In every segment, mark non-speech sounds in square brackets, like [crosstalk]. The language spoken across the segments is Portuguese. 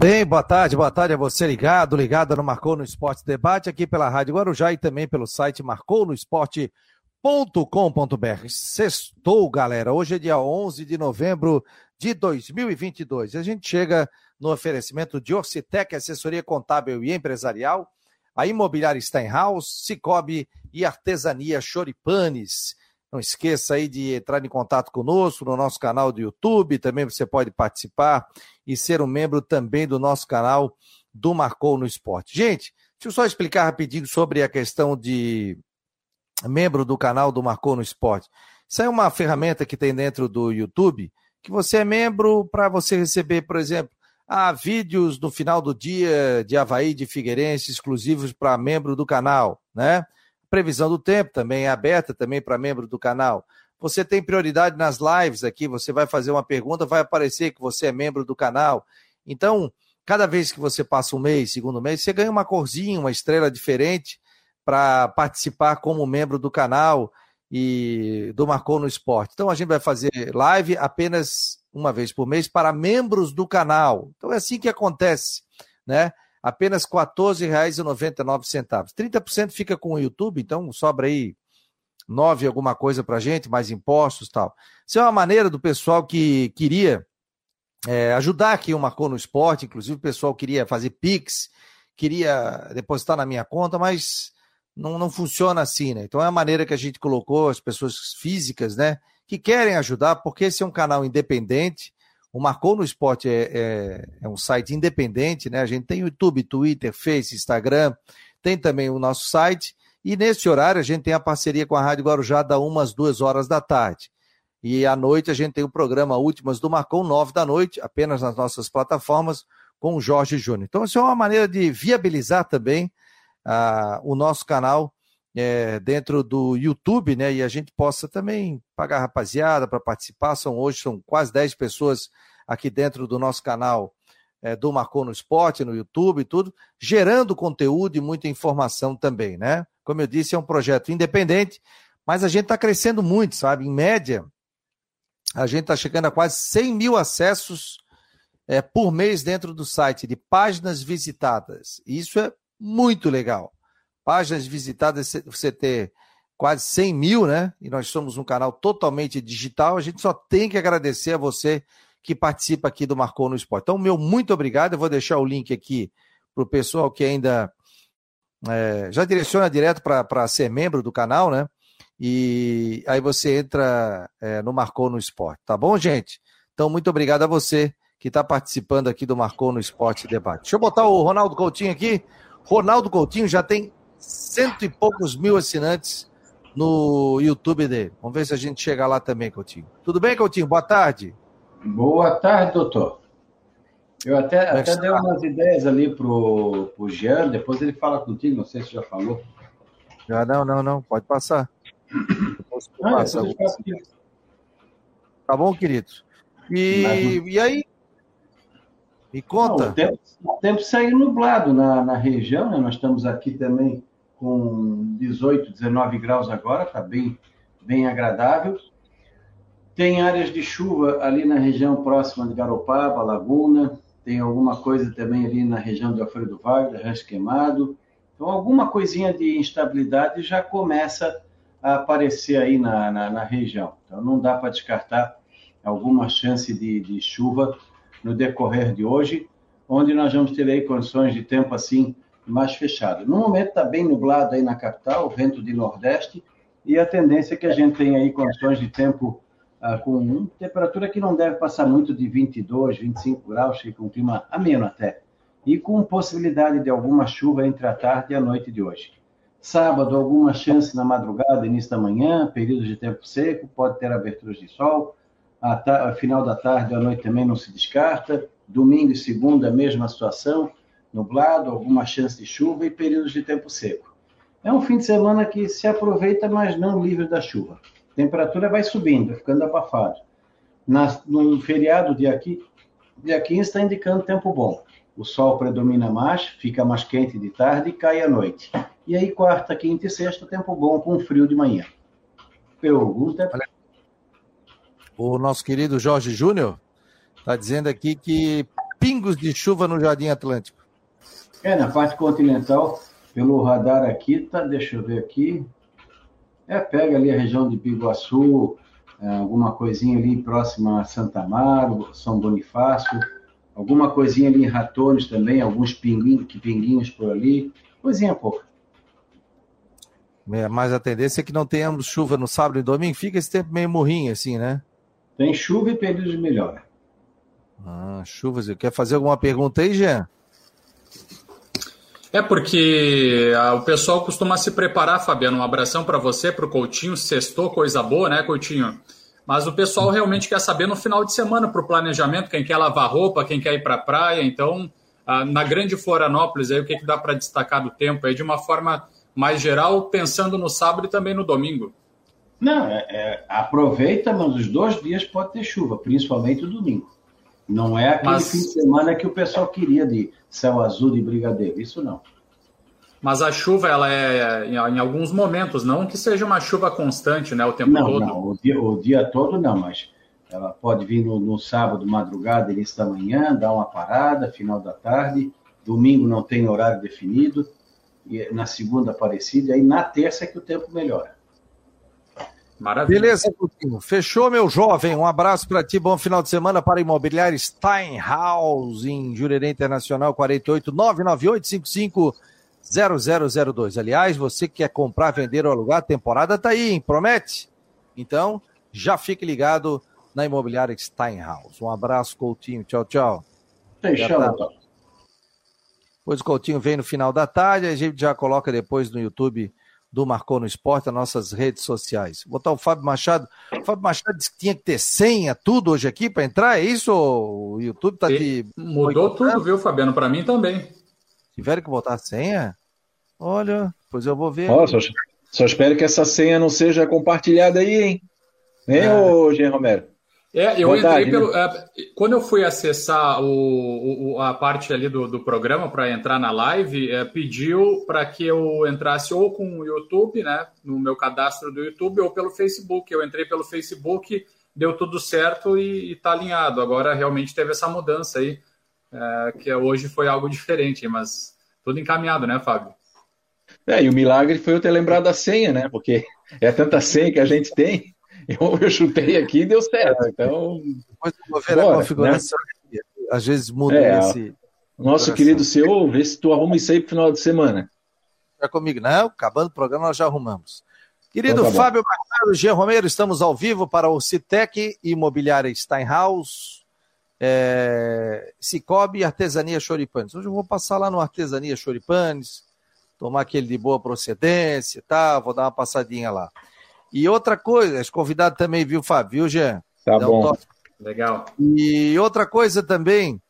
Bem, boa tarde, boa tarde a você ligado, ligado no Marcou no Esporte Debate, aqui pela Rádio Guarujá e também pelo site marcounoesporte.com.br. Sextou, galera, hoje é dia 11 de novembro de 2022 e a gente chega no oferecimento de Orcitec, assessoria contábil e empresarial, a Imobiliária Steinhaus, Cicobi e Artesania Choripanes. Não esqueça aí de entrar em contato conosco no nosso canal do YouTube. Também você pode participar e ser um membro também do nosso canal do Marcou no Esporte. Gente, deixa eu só explicar rapidinho sobre a questão de membro do canal do Marcou no Esporte. Isso é uma ferramenta que tem dentro do YouTube que você é membro para você receber, por exemplo, ah, vídeos no final do dia de Havaí de Figueirense exclusivos para membro do canal, né? Previsão do tempo também é aberta também para membro do canal. Você tem prioridade nas lives aqui, você vai fazer uma pergunta, vai aparecer que você é membro do canal. Então, cada vez que você passa um mês, segundo mês, você ganha uma corzinha, uma estrela diferente para participar como membro do canal e do Marcou no Esporte. Então a gente vai fazer live apenas uma vez por mês para membros do canal. Então é assim que acontece, né? Apenas R$ 14,99. 30% fica com o YouTube, então sobra aí 9 alguma coisa para gente, mais impostos tal. Isso é uma maneira do pessoal que queria é, ajudar aqui o Marcou no Esporte, inclusive o pessoal queria fazer Pix, queria depositar na minha conta, mas não, não funciona assim, né? Então é a maneira que a gente colocou as pessoas físicas, né, que querem ajudar, porque esse é um canal independente, o Marcou no Esporte é, é, é, um site independente, né? A gente tem YouTube, Twitter, Face, Instagram, tem também o nosso site. E nesse horário a gente tem a parceria com a Rádio Guarujá da umas duas horas da tarde. E à noite a gente tem o programa Últimas do Marcou, nove da noite, apenas nas nossas plataformas, com o Jorge Júnior. Então, isso é uma maneira de viabilizar também uh, o nosso canal é, dentro do YouTube, né? E a gente possa também pagar rapaziada para participar. São hoje são quase 10 pessoas aqui dentro do nosso canal é, do Marcou no Esporte, no YouTube e tudo, gerando conteúdo e muita informação também, né? Como eu disse, é um projeto independente, mas a gente está crescendo muito, sabe? Em média, a gente está chegando a quase 100 mil acessos é, por mês dentro do site de páginas visitadas. Isso é muito legal páginas visitadas, você ter quase 100 mil, né? E nós somos um canal totalmente digital. A gente só tem que agradecer a você que participa aqui do Marcou no Esporte. Então, meu muito obrigado. Eu vou deixar o link aqui para o pessoal que ainda é, já direciona direto para ser membro do canal, né? E aí você entra é, no Marcou no Esporte, tá bom, gente? Então, muito obrigado a você que está participando aqui do Marcou no Esporte Debate. Deixa eu botar o Ronaldo Coutinho aqui. Ronaldo Coutinho já tem cento e poucos mil assinantes no YouTube dele. Vamos ver se a gente chega lá também, Coutinho. Tudo bem, Coutinho? Boa tarde. Boa tarde, doutor. Eu até, é até dei umas ideias ali pro, pro Jean, depois ele fala contigo, não sei se já falou. Já não, não, não, pode passar. Ah, passa tá bom, querido? E, e aí? Me conta. Não, o, tempo, o tempo saiu nublado na, na região, né? nós estamos aqui também com 18, 19 graus agora, está bem, bem agradável. Tem áreas de chuva ali na região próxima de Garopaba, Laguna, tem alguma coisa também ali na região de Alfredo Vale, Rancho Queimado. Então, alguma coisinha de instabilidade já começa a aparecer aí na, na, na região. Então, não dá para descartar alguma chance de, de chuva no decorrer de hoje, onde nós vamos ter aí condições de tempo assim mais fechado. No momento está bem nublado aí na capital, vento de nordeste, e a tendência é que a gente tenha aí condições de tempo ah, com temperatura que não deve passar muito de 22, 25 graus, fica um clima ameno até, e com possibilidade de alguma chuva entre a tarde e a noite de hoje. Sábado, alguma chance na madrugada, início da manhã, períodos de tempo seco, pode ter aberturas de sol, a, final da tarde à noite também não se descarta, domingo e segunda, mesma situação, nublado, alguma chance de chuva e períodos de tempo seco. É um fim de semana que se aproveita, mas não livre da chuva. A temperatura vai subindo, ficando abafado. Na, no feriado, dia, aqui, dia 15, está indicando tempo bom. O sol predomina mais, fica mais quente de tarde e cai à noite. E aí, quarta, quinta e sexta, tempo bom com frio de manhã. Pergunta. O nosso querido Jorge Júnior está dizendo aqui que pingos de chuva no Jardim Atlântico. É, na parte continental, pelo radar aqui, tá, deixa eu ver aqui. É, pega ali a região de Biguaçu, é, alguma coisinha ali próxima a Santa Amaro, São Bonifácio, alguma coisinha ali em Ratones também, alguns pinguinhos, pinguinhos por ali, coisinha pouca. É, mas a tendência é que não tenhamos chuva no sábado e domingo, fica esse tempo meio morrinho assim, né? Tem chuva e período de melhora. Ah, chuvas. Quer fazer alguma pergunta aí, Jean? É porque ah, o pessoal costuma se preparar, Fabiano. Um abração para você, para o Coutinho. Sextou, coisa boa, né, Coutinho? Mas o pessoal realmente quer saber no final de semana para o planejamento, quem quer lavar roupa, quem quer ir para a praia. Então, ah, na grande Florianópolis, aí, o que, que dá para destacar do tempo? É de uma forma mais geral, pensando no sábado e também no domingo. Não, é, é, aproveita, mas os dois dias pode ter chuva, principalmente o domingo. Não é aquele mas... fim de semana que o pessoal queria de céu azul e brigadeiro, isso não. Mas a chuva, ela é em alguns momentos, não que seja uma chuva constante, né, o tempo não, todo. Não, o dia, o dia todo não, mas ela pode vir no, no, sábado, madrugada, início da manhã, dar uma parada, final da tarde, domingo não tem horário definido, e na segunda aparecida, e aí na terça é que o tempo melhora. Maravilha. Beleza, Coutinho. Fechou, meu jovem. Um abraço para ti. Bom final de semana para a Imobiliária Steinhaus, em Jurerê Internacional, 48 998 0002. Aliás, você que quer comprar, vender ou alugar, a temporada tá aí, hein? Promete? Então, já fique ligado na Imobiliária Steinhaus. Um abraço, Coutinho. Tchau, tchau. Fechou, Depois o Coutinho vem no final da tarde, a gente já coloca depois no YouTube do Marcou no Esporte, as nossas redes sociais. Vou botar o Fábio Machado. O Fábio Machado disse que tinha que ter senha, tudo hoje aqui para entrar, é isso? O YouTube tá de. Mudou tudo, viu, Fabiano? Para mim também. Tiveram que botar a senha? Olha, pois eu vou ver. Oh, só, só, espero que essa senha não seja compartilhada aí, hein? Hein, é. ô Jean Romero? É, eu Verdade, entrei pelo. Né? É, quando eu fui acessar o, o a parte ali do, do programa para entrar na live, é, pediu para que eu entrasse ou com o YouTube, né? No meu cadastro do YouTube, ou pelo Facebook. Eu entrei pelo Facebook, deu tudo certo e está alinhado. Agora realmente teve essa mudança aí, é, que hoje foi algo diferente, mas tudo encaminhado, né, Fábio? É, e o milagre foi eu ter lembrado a senha, né? Porque é tanta senha que a gente tem eu, eu chutei aqui e deu certo. É, então. Depois eu vou ver bora, a configuração. Né? Às vezes muda é, esse. Nosso querido seu, vê se tu arruma isso aí pro final de semana. Já comigo, não? Acabando o programa, nós já arrumamos. Querido então, tá Fábio Machado, Jean Romero, estamos ao vivo para o Citec Imobiliária Steinhaus, é, Cicobi e Artesania Choripanes. Hoje eu vou passar lá no Artesania Choripanes, tomar aquele de boa procedência, tá? Vou dar uma passadinha lá. E outra coisa, os convidados também, viu, Fábio? Viu, Jean? Tá Dá bom. Um Legal. E outra coisa também,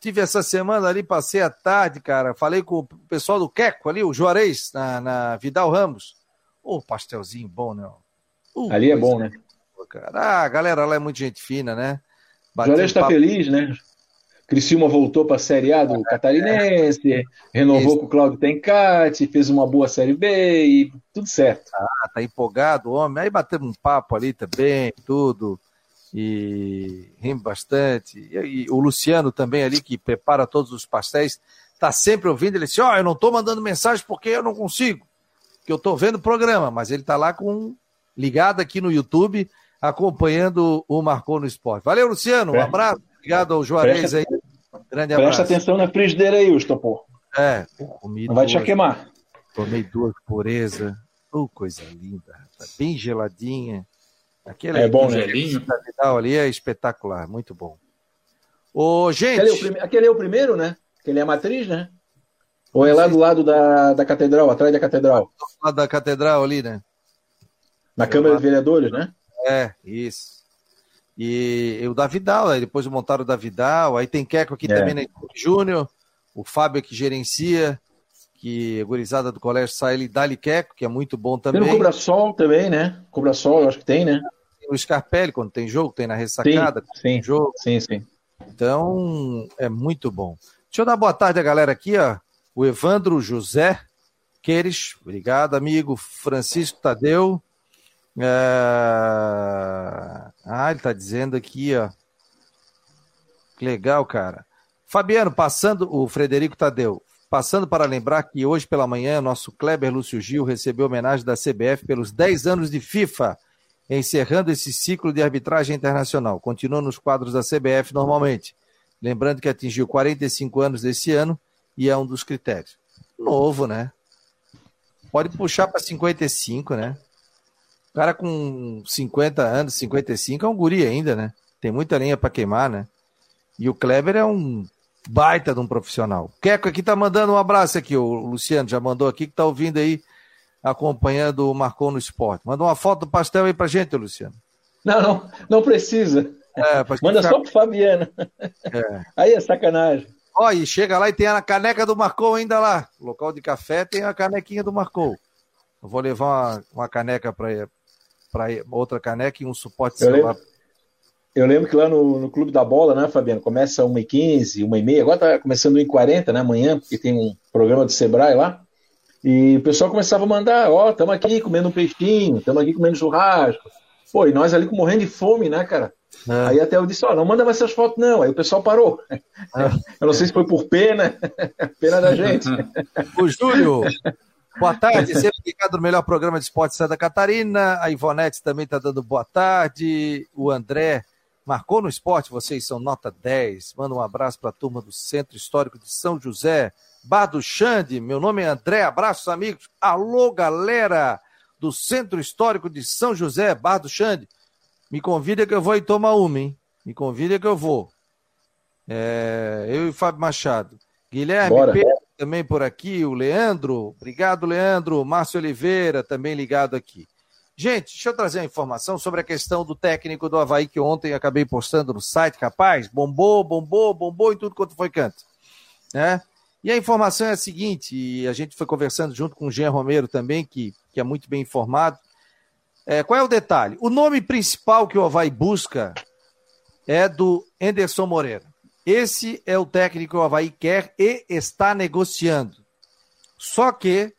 tive essa semana ali, passei a tarde, cara, falei com o pessoal do Queco ali, o Juarez, na, na Vidal Ramos. Ô, oh, pastelzinho bom, né? Uh, ali é bom, né? Cara. Ah, a galera lá é muito gente fina, né? O Juarez tá papo... feliz, né? Criciúma voltou para a Série A do Catarinense, renovou Isso. com o Claudio Tencati, fez uma boa Série B e tudo certo. Ah, tá empolgado, homem. Aí batemos um papo ali também, tudo. E rimos bastante. E, e, o Luciano também ali, que prepara todos os pastéis, tá sempre ouvindo. Ele disse: Ó, oh, eu não tô mandando mensagem porque eu não consigo, que eu tô vendo o programa, mas ele tá lá com ligado aqui no YouTube, acompanhando o Marcou no Esporte. Valeu, Luciano. Um é. abraço. Obrigado ao Juarez aí. Grande abraço. Presta atenção na frigideira aí, Ustopor. É, comi Não vai te queimar. Tomei duas pureza. Oh, coisa linda, tá bem geladinha. Aquele é bom, né? ali é espetacular, muito bom. Ô, gente. Aquele é, prime... Aquele é o primeiro, né? Aquele é a matriz, né? Ou é lá do lado da, da catedral, atrás da catedral? Do lado da catedral ali, né? Na Câmara de Vereadores, né? É, isso. E, o Davidal, aí depois montaram o Davidal, aí tem Queco aqui é. também, né? Júnior, o Fábio que gerencia, que a gurizada do colégio sai ele dá Queco, que é muito bom também. Tem o Cobra Sol também, né? Cobra Sol, eu acho que tem, né? Tem o Scarpelli, quando tem jogo, tem na ressacada, sim, sim, jogo. Sim, sim. Então, é muito bom. Deixa eu dar boa tarde à galera aqui, ó. O Evandro José Queires, obrigado, amigo. Francisco Tadeu, é... Ah, ele tá dizendo aqui, ó. Que legal, cara. Fabiano, passando, o Frederico Tadeu, passando para lembrar que hoje pela manhã nosso Kleber Lúcio Gil recebeu homenagem da CBF pelos 10 anos de FIFA, encerrando esse ciclo de arbitragem internacional. Continua nos quadros da CBF normalmente. Lembrando que atingiu 45 anos desse ano e é um dos critérios. Novo, né? Pode puxar para 55, né? O cara com 50 anos, 55 é um guri ainda, né? Tem muita linha para queimar, né? E o Kleber é um baita de um profissional. Queco aqui tá mandando um abraço aqui, o Luciano já mandou aqui que tá ouvindo aí, acompanhando o Marcou no Esporte. Manda uma foto do pastel aí pra gente, Luciano. Não, não, não precisa. É, Manda ficar... só pro Fabiano. É. Aí é sacanagem. Ó, e chega lá e tem a caneca do Marcou ainda lá. Local de café tem a canequinha do Marcou. Eu vou levar uma, uma caneca para outra caneca e um suporte eu celular. Lembro, eu lembro que lá no, no Clube da Bola, né, Fabiano, começa 1h15, 1h30, agora tá começando 1h40, né, amanhã, porque tem um programa do Sebrae lá. E o pessoal começava a mandar, ó, oh, estamos aqui comendo um peixinho, estamos aqui comendo churrasco. Pô, e nós ali morrendo de fome, né, cara? É. Aí até eu disse, ó, oh, não manda mais essas fotos não. Aí o pessoal parou. É. [laughs] Eu não sei se foi por pena, [laughs] pena da gente. O Júlio, [laughs] boa tarde, sempre ligado no melhor programa de esporte de Santa Catarina. A Ivonete também está dando boa tarde. O André marcou no esporte, vocês são nota 10. Manda um abraço para a turma do Centro Histórico de São José. Bar do Xande, meu nome é André, abraços amigos. Alô, galera do Centro Histórico de São José, Bar do Xande. Me convida que eu vou e tomar uma, hein? Me convida que eu vou. É, eu e Fábio Machado. Guilherme Pedro, também por aqui, o Leandro. Obrigado, Leandro. Márcio Oliveira também ligado aqui. Gente, deixa eu trazer uma informação sobre a questão do técnico do Havaí que ontem acabei postando no site, rapaz. Bombou, bombou, bombou em tudo quanto foi canto. Né? E a informação é a seguinte, a gente foi conversando junto com o Jean Romero também, que, que é muito bem informado. É, qual é o detalhe? O nome principal que o Havaí busca é do Enderson Moreira. Esse é o técnico que o Havaí quer e está negociando. Só que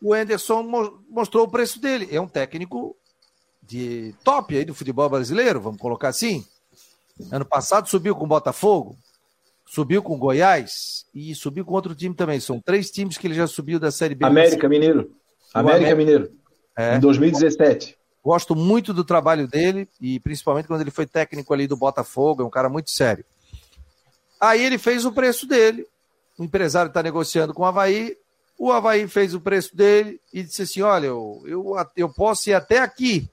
o Enderson mostrou o preço dele. É um técnico de top aí do futebol brasileiro, vamos colocar assim. Ano passado subiu com o Botafogo, subiu com o Goiás e subiu com outro time também. São três times que ele já subiu da Série B. América Mineiro. América, América Mineiro. É. Em 2017. Gosto muito do trabalho dele e principalmente quando ele foi técnico ali do Botafogo, é um cara muito sério. Aí ele fez o preço dele. O empresário está negociando com o Havaí. O Havaí fez o preço dele e disse assim: Olha, eu, eu, eu posso ir até aqui.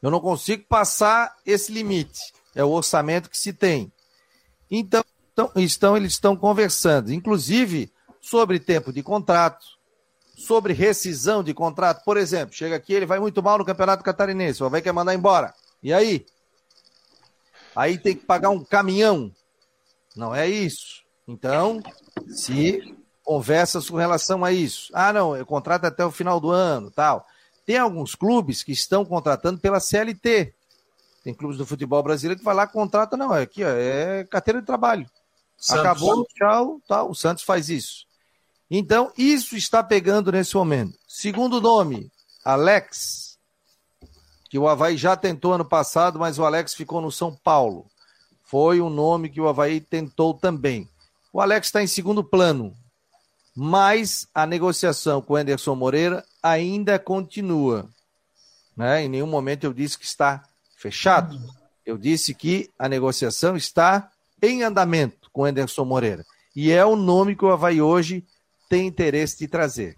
Eu não consigo passar esse limite. É o orçamento que se tem. Então, estão, eles estão conversando, inclusive sobre tempo de contrato, sobre rescisão de contrato. Por exemplo, chega aqui, ele vai muito mal no Campeonato Catarinense, o Havaí quer mandar embora. E aí? Aí tem que pagar um caminhão. Não é isso. Então, se conversa com relação a isso. Ah, não, eu contrato até o final do ano, tal. Tem alguns clubes que estão contratando pela CLT. Tem clubes do futebol brasileiro que vai lá contrata, não, é aqui, ó, é carteira de trabalho. Santos. Acabou, tchau, tal. O Santos faz isso. Então, isso está pegando nesse momento. Segundo nome, Alex, que o Havaí já tentou ano passado, mas o Alex ficou no São Paulo. Foi um nome que o Havaí tentou também. O Alex está em segundo plano, mas a negociação com o Anderson Moreira ainda continua. Né? Em nenhum momento eu disse que está fechado. Eu disse que a negociação está em andamento com o Anderson Moreira. E é o nome que o Havaí hoje tem interesse de trazer.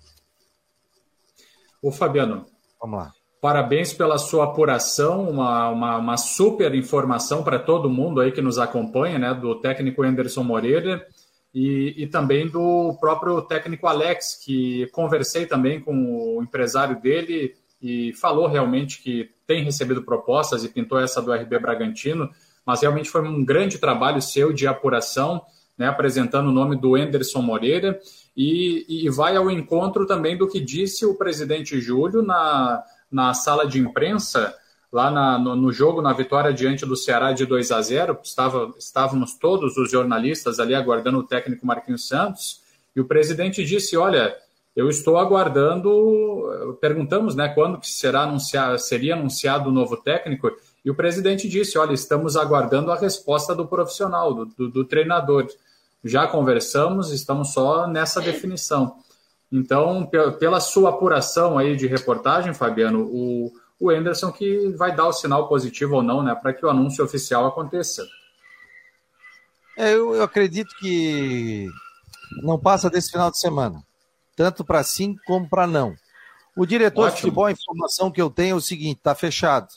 Ô Fabiano, vamos lá. Parabéns pela sua apuração, uma, uma, uma super informação para todo mundo aí que nos acompanha, né? Do técnico Anderson Moreira e, e também do próprio técnico Alex, que conversei também com o empresário dele e falou realmente que tem recebido propostas e pintou essa do RB Bragantino, mas realmente foi um grande trabalho seu de apuração, né, apresentando o nome do Anderson Moreira e, e vai ao encontro também do que disse o presidente Júlio na, na sala de imprensa, lá na, no, no, jogo, na vitória diante do Ceará de 2 a 0. Estava, estávamos todos os jornalistas ali aguardando o técnico Marquinhos Santos, e o presidente disse: Olha, eu estou aguardando. Perguntamos né, quando que será anunciado, seria anunciado o novo técnico, E o presidente disse: olha, estamos aguardando a resposta do profissional, do, do, do treinador. Já conversamos, estamos só nessa definição. Então, pela sua apuração aí de reportagem, Fabiano, o, o Anderson que vai dar o sinal positivo ou não, né, para que o anúncio oficial aconteça. É, eu, eu acredito que não passa desse final de semana, tanto para sim como para não. O diretor Ótimo. de futebol, a informação que eu tenho é o seguinte: está fechado.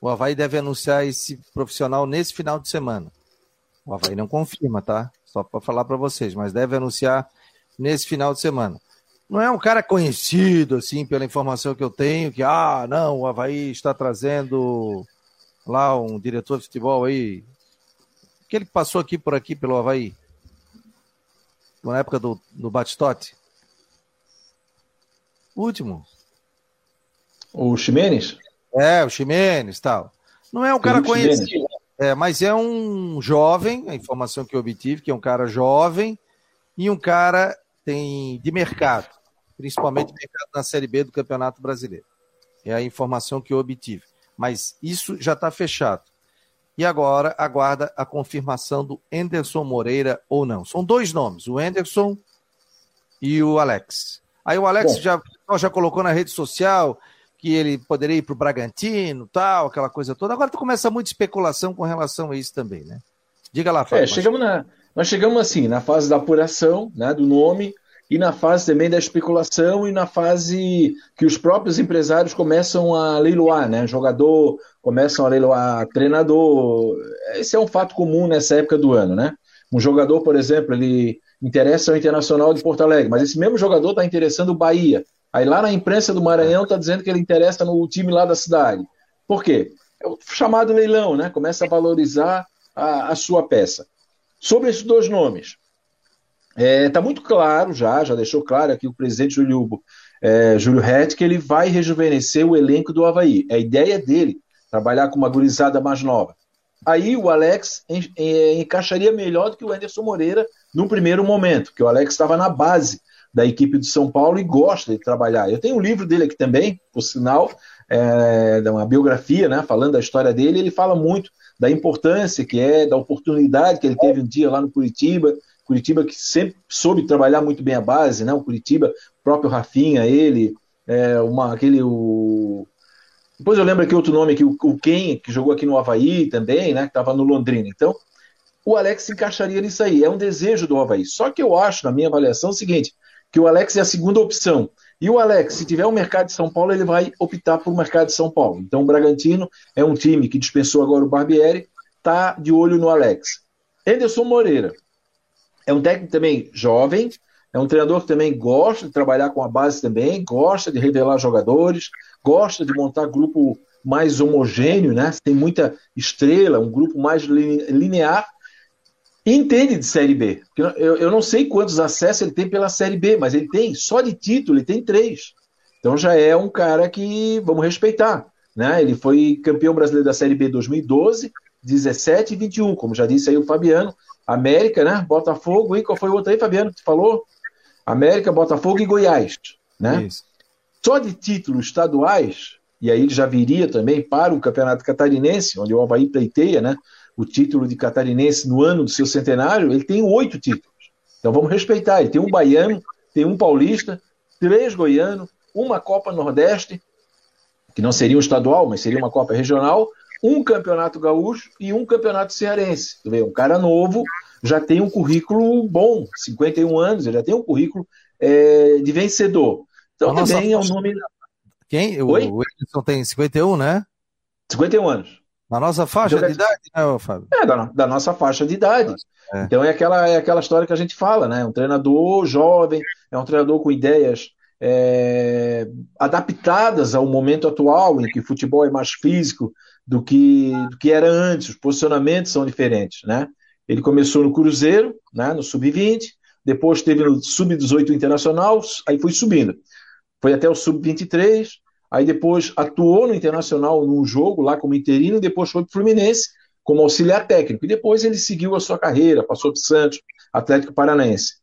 O Havaí deve anunciar esse profissional nesse final de semana. O Havaí não confirma, tá? Só para falar para vocês, mas deve anunciar nesse final de semana. Não é um cara conhecido, assim, pela informação que eu tenho, que, ah, não, o Havaí está trazendo lá um diretor de futebol aí. Aquele que passou aqui por aqui pelo Havaí. Na época do, do Batistote. Último. O Ximenes? É, o Ximenes tal. Não é um cara conhecido, é, mas é um jovem, a informação que eu obtive, que é um cara jovem e um cara tem de mercado, principalmente mercado na Série B do Campeonato Brasileiro. É a informação que eu obtive. Mas isso já está fechado. E agora aguarda a confirmação do Enderson Moreira ou não. São dois nomes, o Enderson e o Alex. Aí o Alex já, já colocou na rede social que ele poderia ir para o Bragantino, tal, aquela coisa toda. Agora começa muita especulação com relação a isso também, né? Diga lá, Fábio. É, chegamos na, nós chegamos assim, na fase da apuração né, do nome e na fase também da especulação e na fase que os próprios empresários começam a leiloar, né? Jogador, começam a leiloar treinador. Esse é um fato comum nessa época do ano, né? Um jogador, por exemplo, ele interessa ao Internacional de Porto Alegre, mas esse mesmo jogador está interessando o Bahia, Aí lá na imprensa do Maranhão está dizendo que ele interessa no time lá da cidade. Por quê? É o chamado leilão, né? Começa a valorizar a, a sua peça. Sobre esses dois nomes, está é, tá muito claro já, já deixou claro aqui o presidente Júlio, é, Júlio Rett, que ele vai rejuvenescer o elenco do Havaí. É a ideia dele, trabalhar com uma gurizada mais nova. Aí o Alex en, en, encaixaria melhor do que o Anderson Moreira num primeiro momento, porque o Alex estava na base da equipe de São Paulo e gosta de trabalhar. Eu tenho um livro dele aqui também, por sinal, é, uma biografia, né, falando da história dele. Ele fala muito da importância que é, da oportunidade que ele teve um dia lá no Curitiba. Curitiba que sempre soube trabalhar muito bem a base, né? O Curitiba, o próprio Rafinha, ele, é, uma, aquele o depois eu lembro aqui outro nome aqui, o, Ken, que jogou aqui no Havaí também, né? Que estava no Londrina. Então, o Alex se encaixaria nisso aí. É um desejo do Havaí. Só que eu acho, na minha avaliação, o seguinte: que o Alex é a segunda opção. E o Alex, se tiver o um mercado de São Paulo, ele vai optar por o mercado de São Paulo. Então o Bragantino é um time que dispensou agora o Barbieri, tá de olho no Alex. Anderson Moreira é um técnico também jovem, é um treinador que também gosta de trabalhar com a base também, gosta de revelar jogadores, gosta de montar grupo mais homogêneo, né? Tem muita estrela, um grupo mais linear entende de Série B. Eu, eu não sei quantos acessos ele tem pela Série B, mas ele tem, só de título, ele tem três. Então já é um cara que vamos respeitar. Né? Ele foi campeão brasileiro da Série B 2012, 17 e 21, como já disse aí o Fabiano. América, né? Botafogo e qual foi o outro aí, Fabiano, que tu falou? América, Botafogo e Goiás. Né? Isso. Só de títulos estaduais, e aí já viria também para o Campeonato Catarinense, onde o Havaí pleiteia, né? o título de catarinense no ano do seu centenário, ele tem oito títulos. Então vamos respeitar. Ele tem um baiano, tem um paulista, três goianos, uma Copa Nordeste, que não seria um estadual, mas seria uma Copa regional, um campeonato gaúcho e um campeonato cearense. Tu vê, um cara novo já tem um currículo bom, 51 anos, ele já tem um currículo é, de vencedor. Então também é um nome. Quem? O, Oi? o Edson tem 51, né? 51 anos. Na nossa faixa então, de idade, né, Fábio? É, da, da nossa faixa de idade. É. Então é aquela, é aquela história que a gente fala, né? Um treinador jovem, é um treinador com ideias é, adaptadas ao momento atual, em que o futebol é mais físico do que, do que era antes, os posicionamentos são diferentes, né? Ele começou no Cruzeiro, né, no Sub-20, depois teve no Sub-18 Internacional, aí foi subindo. Foi até o Sub-23, Aí depois atuou no Internacional num jogo lá como interino, depois foi para o Fluminense como auxiliar técnico. E depois ele seguiu a sua carreira, passou para Santos, Atlético Paranaense.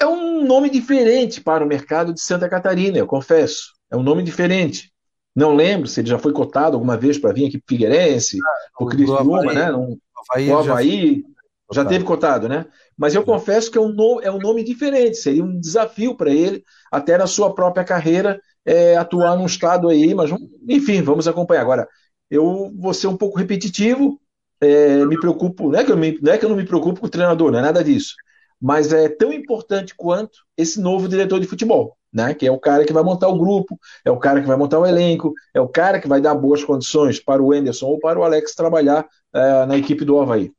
É um nome diferente para o mercado de Santa Catarina, eu confesso. É um nome diferente. Não lembro se ele já foi cotado alguma vez para vir aqui para Figueirense, ah, o Criciúma, né? Um, Havaí, o Havaí já, já teve cotado, né? Mas eu confesso que é um, nome, é um nome diferente, seria um desafio para ele, até na sua própria carreira, é, atuar num estado aí, mas enfim, vamos acompanhar. Agora, eu vou ser um pouco repetitivo, é, me preocupo, não é, que eu me, não é que eu não me preocupo com o treinador, não é nada disso, mas é tão importante quanto esse novo diretor de futebol, né? Que é o cara que vai montar o grupo, é o cara que vai montar o elenco, é o cara que vai dar boas condições para o Enderson ou para o Alex trabalhar é, na equipe do Havaí.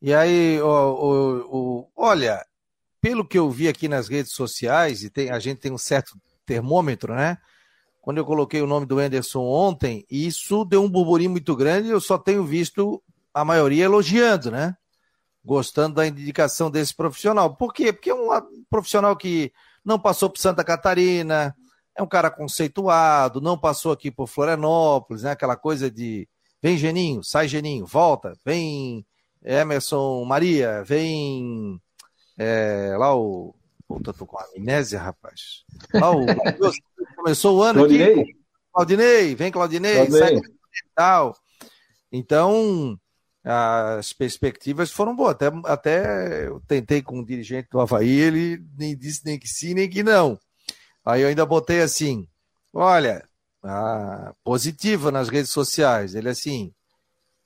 E aí, o, o, o, olha, pelo que eu vi aqui nas redes sociais, e tem, a gente tem um certo termômetro, né? Quando eu coloquei o nome do Anderson ontem, isso deu um burburinho muito grande, eu só tenho visto a maioria elogiando, né? Gostando da indicação desse profissional. Por quê? Porque é um profissional que não passou por Santa Catarina, é um cara conceituado, não passou aqui por Florianópolis, né? Aquela coisa de vem Geninho, sai Geninho, volta, vem Emerson Maria, vem é, lá o. Puta, tô com amnésia, rapaz. Lá o. [laughs] começou o ano Claudinei. aqui. Claudinei, vem Claudinei, Claudinei. sai tal. Então, as perspectivas foram boas. Até, até eu tentei com um dirigente do Havaí, ele nem disse nem que sim, nem que não. Aí eu ainda botei assim: olha, positiva nas redes sociais. Ele assim,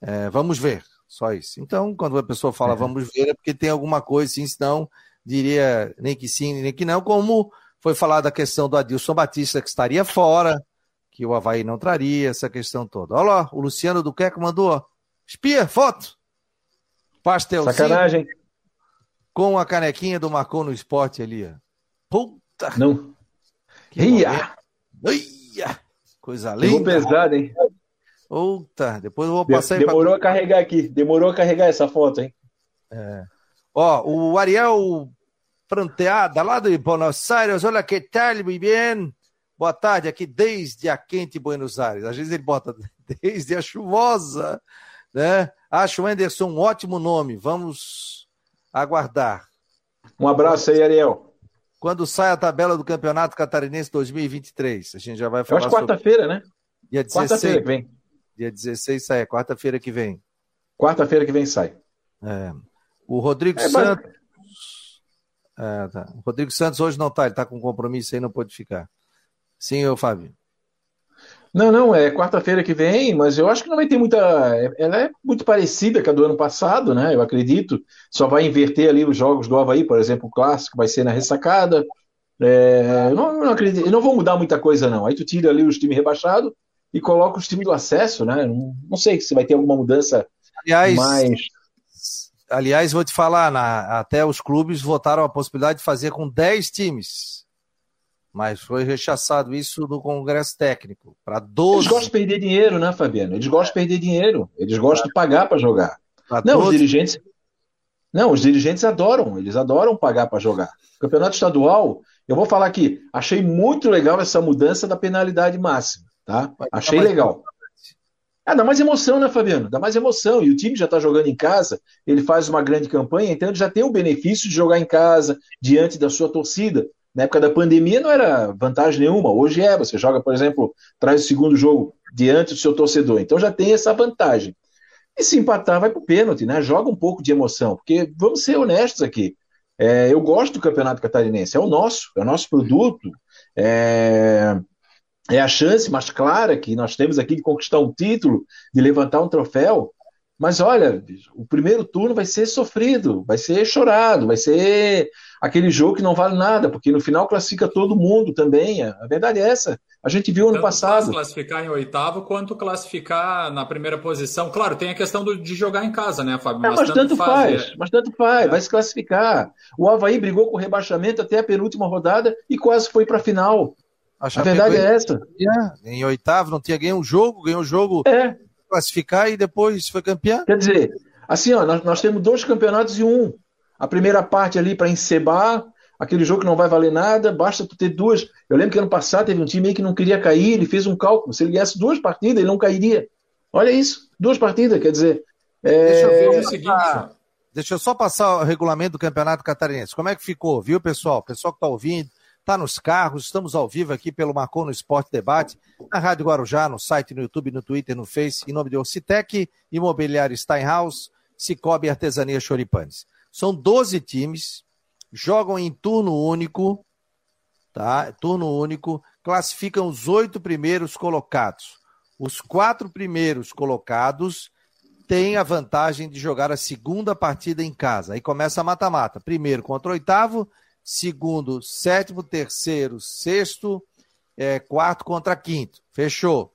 é, vamos ver. Só isso. Então, quando a pessoa fala é. vamos ver, é porque tem alguma coisa, sim, senão diria nem que sim, nem que não, como foi falado a questão do Adilson Batista, que estaria fora, que o Havaí não traria, essa questão toda. Olha lá, o Luciano do Queco mandou, espia, foto. Pastelzinho. Sacanagem. Com a canequinha do Marcon no esporte ali. Puta. Não. Ia. Ia. Coisa linda. Ficou pesado, hein? Puta, depois eu vou passar Demorou pra... a carregar aqui, demorou a carregar essa foto, hein? É. Ó, o Ariel Pranteada, lá de Buenos Aires, olha que tal, muito bem. Boa tarde, aqui desde a quente Buenos Aires. Às vezes ele bota [laughs] desde a chuvosa, né? Acho o Anderson um ótimo nome, vamos aguardar. Um abraço aí, Ariel. Quando sai a tabela do Campeonato Catarinense 2023, a gente já vai falar. Eu acho quarta-feira, sobre... né? Dia 16. Quarta-feira que vem. Dia 16 sai, é quarta-feira que vem. Quarta-feira que vem sai. É. O Rodrigo é, Santos. Mas... É, tá. O Rodrigo Santos hoje não está, ele está com compromisso aí, não pode ficar. Sim, eu, Fábio. Não, não, é quarta-feira que vem, mas eu acho que não vai ter muita. Ela é muito parecida com a do ano passado, né? Eu acredito. Só vai inverter ali os jogos do Havaí, por exemplo, o clássico vai ser na ressacada. É, eu não, não acredito, não vou mudar muita coisa, não. Aí tu tira ali os times rebaixados e coloca os times do acesso, né? Não, não sei se vai ter alguma mudança aliás, mais. Aliás, vou te falar, na, até os clubes votaram a possibilidade de fazer com 10 times. Mas foi rechaçado isso no Congresso Técnico para 12. Eles gostam de perder dinheiro, né, Fabiano? Eles gostam de perder dinheiro. Eles gostam de pagar para jogar. Pra não, 12... os dirigentes. Não, os dirigentes adoram, eles adoram pagar para jogar. Campeonato estadual, eu vou falar aqui, achei muito legal essa mudança da penalidade máxima. Tá? Achei legal. Ah, dá mais emoção, né, Fabiano? Dá mais emoção. E o time já está jogando em casa, ele faz uma grande campanha, então ele já tem o benefício de jogar em casa, diante da sua torcida. Na época da pandemia não era vantagem nenhuma, hoje é. Você joga, por exemplo, traz o segundo jogo diante do seu torcedor. Então já tem essa vantagem. E se empatar, vai para o pênalti, né? Joga um pouco de emoção, porque vamos ser honestos aqui. É, eu gosto do Campeonato Catarinense, é o nosso, é o nosso produto. É, é a chance mais clara que nós temos aqui de conquistar um título, de levantar um troféu. Mas olha, o primeiro turno vai ser sofrido, vai ser chorado, vai ser aquele jogo que não vale nada, porque no final classifica todo mundo também. A verdade é essa. A gente viu ano Tanto passado. classificar em oitavo quanto classificar na primeira posição. Claro, tem a questão do, de jogar em casa, né, Fábio? É, mas, mas, tanto, faz, faz, mas tanto faz, é. vai se classificar. O Havaí brigou com o rebaixamento até a penúltima rodada e quase foi para a final. A, a verdade é essa. Em oitavo, não tinha ganho um jogo, ganhou um jogo é. classificar e depois foi campeão. Quer dizer, assim, ó, nós, nós temos dois campeonatos e um. A primeira parte ali para encebar, aquele jogo que não vai valer nada, basta tu ter duas. Eu lembro que ano passado teve um time aí que não queria cair, ele fez um cálculo. Se ele ganhasse duas partidas, ele não cairia. Olha isso, duas partidas, quer dizer. É... Deixa eu ver o seguinte. Deixa eu só passar o regulamento do Campeonato Catarinense. Como é que ficou, viu, pessoal? Pessoal que está ouvindo, está nos carros, estamos ao vivo aqui pelo Marcou no Esporte Debate, na Rádio Guarujá, no site, no YouTube, no Twitter, no Face, em nome de Orcitec, Imobiliário Steinhaus, Cicobi Artesania Choripanes. São 12 times, jogam em turno único, tá? Turno único, classificam os oito primeiros colocados. Os quatro primeiros colocados têm a vantagem de jogar a segunda partida em casa. Aí começa a mata-mata. Primeiro contra o oitavo, segundo, sétimo, terceiro, sexto, é, quarto contra quinto. Fechou.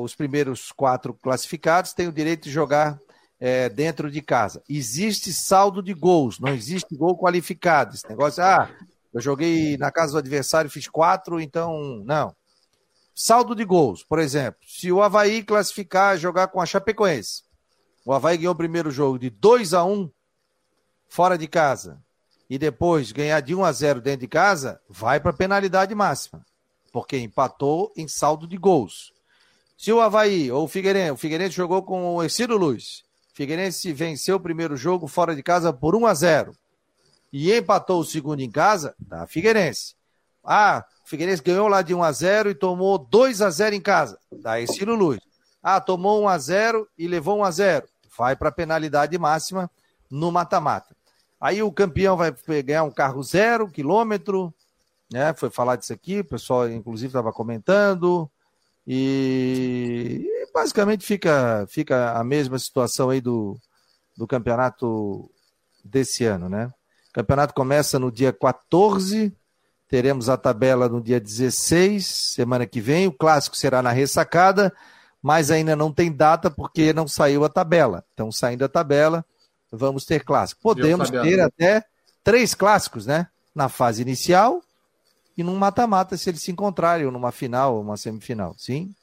Os primeiros quatro classificados têm o direito de jogar é, dentro de casa. Existe saldo de gols, não existe gol qualificado. Esse negócio, ah, eu joguei na casa do adversário, fiz quatro, então não. Saldo de gols, por exemplo, se o Havaí classificar jogar com a Chapecoense, o Havaí ganhou o primeiro jogo de 2 a 1 fora de casa e depois ganhar de 1 a 0 dentro de casa, vai para penalidade máxima, porque empatou em saldo de gols. Se o Havaí ou o Figueirense, o Figueirense jogou com o Ercílio Luz, Figueirense venceu o primeiro jogo fora de casa por 1 a 0 e empatou o segundo em casa, dá Figueirense. Ah, Figueirense ganhou lá de 1 a 0 e tomou 2 a 0 em casa. Dá Estilo Luz. Ah, tomou 1 a 0 e levou 1 a 0. Vai para a penalidade máxima no mata-mata. Aí o campeão vai ganhar um carro zero quilômetro, né? Foi falar disso aqui, o pessoal inclusive estava comentando. E basicamente fica, fica a mesma situação aí do, do campeonato desse ano, né? O campeonato começa no dia 14 Teremos a tabela no dia 16, semana que vem. O clássico será na ressacada, mas ainda não tem data porque não saiu a tabela. Então, saindo a tabela, vamos ter clássico. Podemos ter até três clássicos, né? Na fase inicial e num mata-mata, se eles se encontrarem, ou numa final, ou uma semifinal. Sim?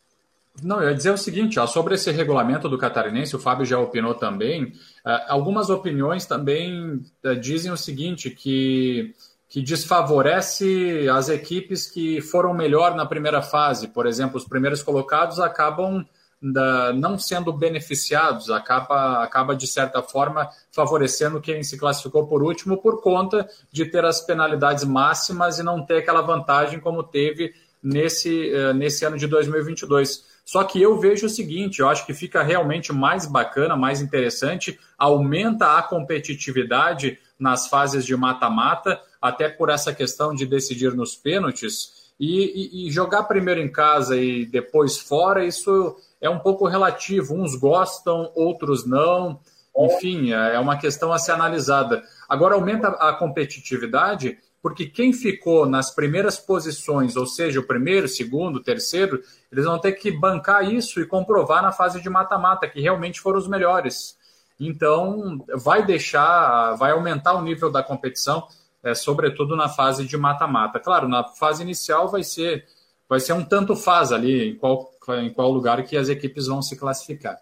Não, eu ia dizer o seguinte, ó, sobre esse regulamento do catarinense, o Fábio já opinou também. Uh, algumas opiniões também uh, dizem o seguinte, que que desfavorece as equipes que foram melhor na primeira fase. Por exemplo, os primeiros colocados acabam não sendo beneficiados, acaba, acaba, de certa forma, favorecendo quem se classificou por último por conta de ter as penalidades máximas e não ter aquela vantagem como teve nesse, uh, nesse ano de 2022. Só que eu vejo o seguinte: eu acho que fica realmente mais bacana, mais interessante, aumenta a competitividade nas fases de mata-mata, até por essa questão de decidir nos pênaltis. E, e, e, jogar primeiro em casa e depois fora, isso é um pouco relativo. Uns gostam, outros não. Enfim, é uma questão a ser analisada. Agora, aumenta a competitividade, porque quem ficou nas primeiras posições, ou seja, o primeiro, segundo, terceiro, eles vão ter que bancar isso e comprovar na fase de mata-mata que realmente foram os melhores. Então, vai deixar, vai aumentar o nível da competição, é, sobretudo na fase de mata-mata. Claro, na fase inicial vai ser, vai ser um tanto faz ali, em qual, em qual lugar que as equipes vão se classificar.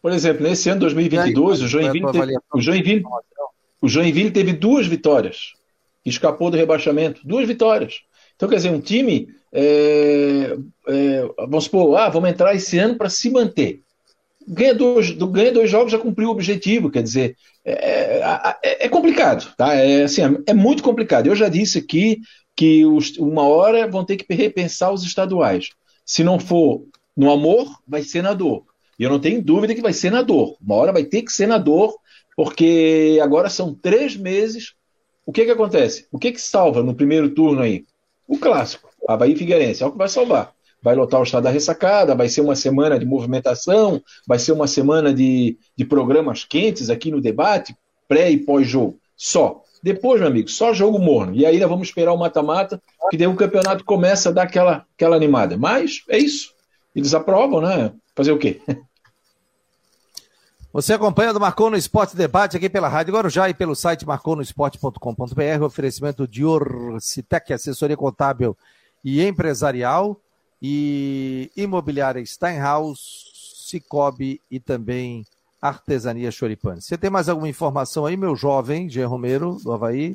Por exemplo, nesse ano 2022, o Joinville, teve, o, Joinville, o Joinville teve duas vitórias. Escapou do rebaixamento. Duas vitórias. Então, quer dizer, um time. É, é, vamos supor, ah, vamos entrar esse ano para se manter ganha dois, ganha dois jogos, já cumpriu o objetivo. Quer dizer, é, é, é complicado, tá? É, assim, é muito complicado. Eu já disse aqui que os, uma hora vão ter que repensar os estaduais. Se não for no amor, vai ser na dor. E eu não tenho dúvida que vai ser na dor. Uma hora vai ter que ser na dor, porque agora são três meses. O que que acontece? O que que salva no primeiro turno aí? O clássico, Havaí Figueirense, é o que vai salvar vai lotar o estado da ressacada, vai ser uma semana de movimentação, vai ser uma semana de, de programas quentes aqui no debate, pré e pós-jogo. Só. Depois, meu amigo, só jogo morno. E ainda vamos esperar o mata-mata, que daí o campeonato começa a dar aquela, aquela animada. Mas é isso. Eles aprovam, né? Fazer o quê? Você acompanha do Marcou no Esporte Debate aqui pela Rádio Guarujá e pelo site marconosport.com.br, oferecimento de Orcitec, assessoria contábil e empresarial e Imobiliária Steinhaus, Cicobi e também Artesania Choripane. Você tem mais alguma informação aí, meu jovem Gê Romero, do Havaí?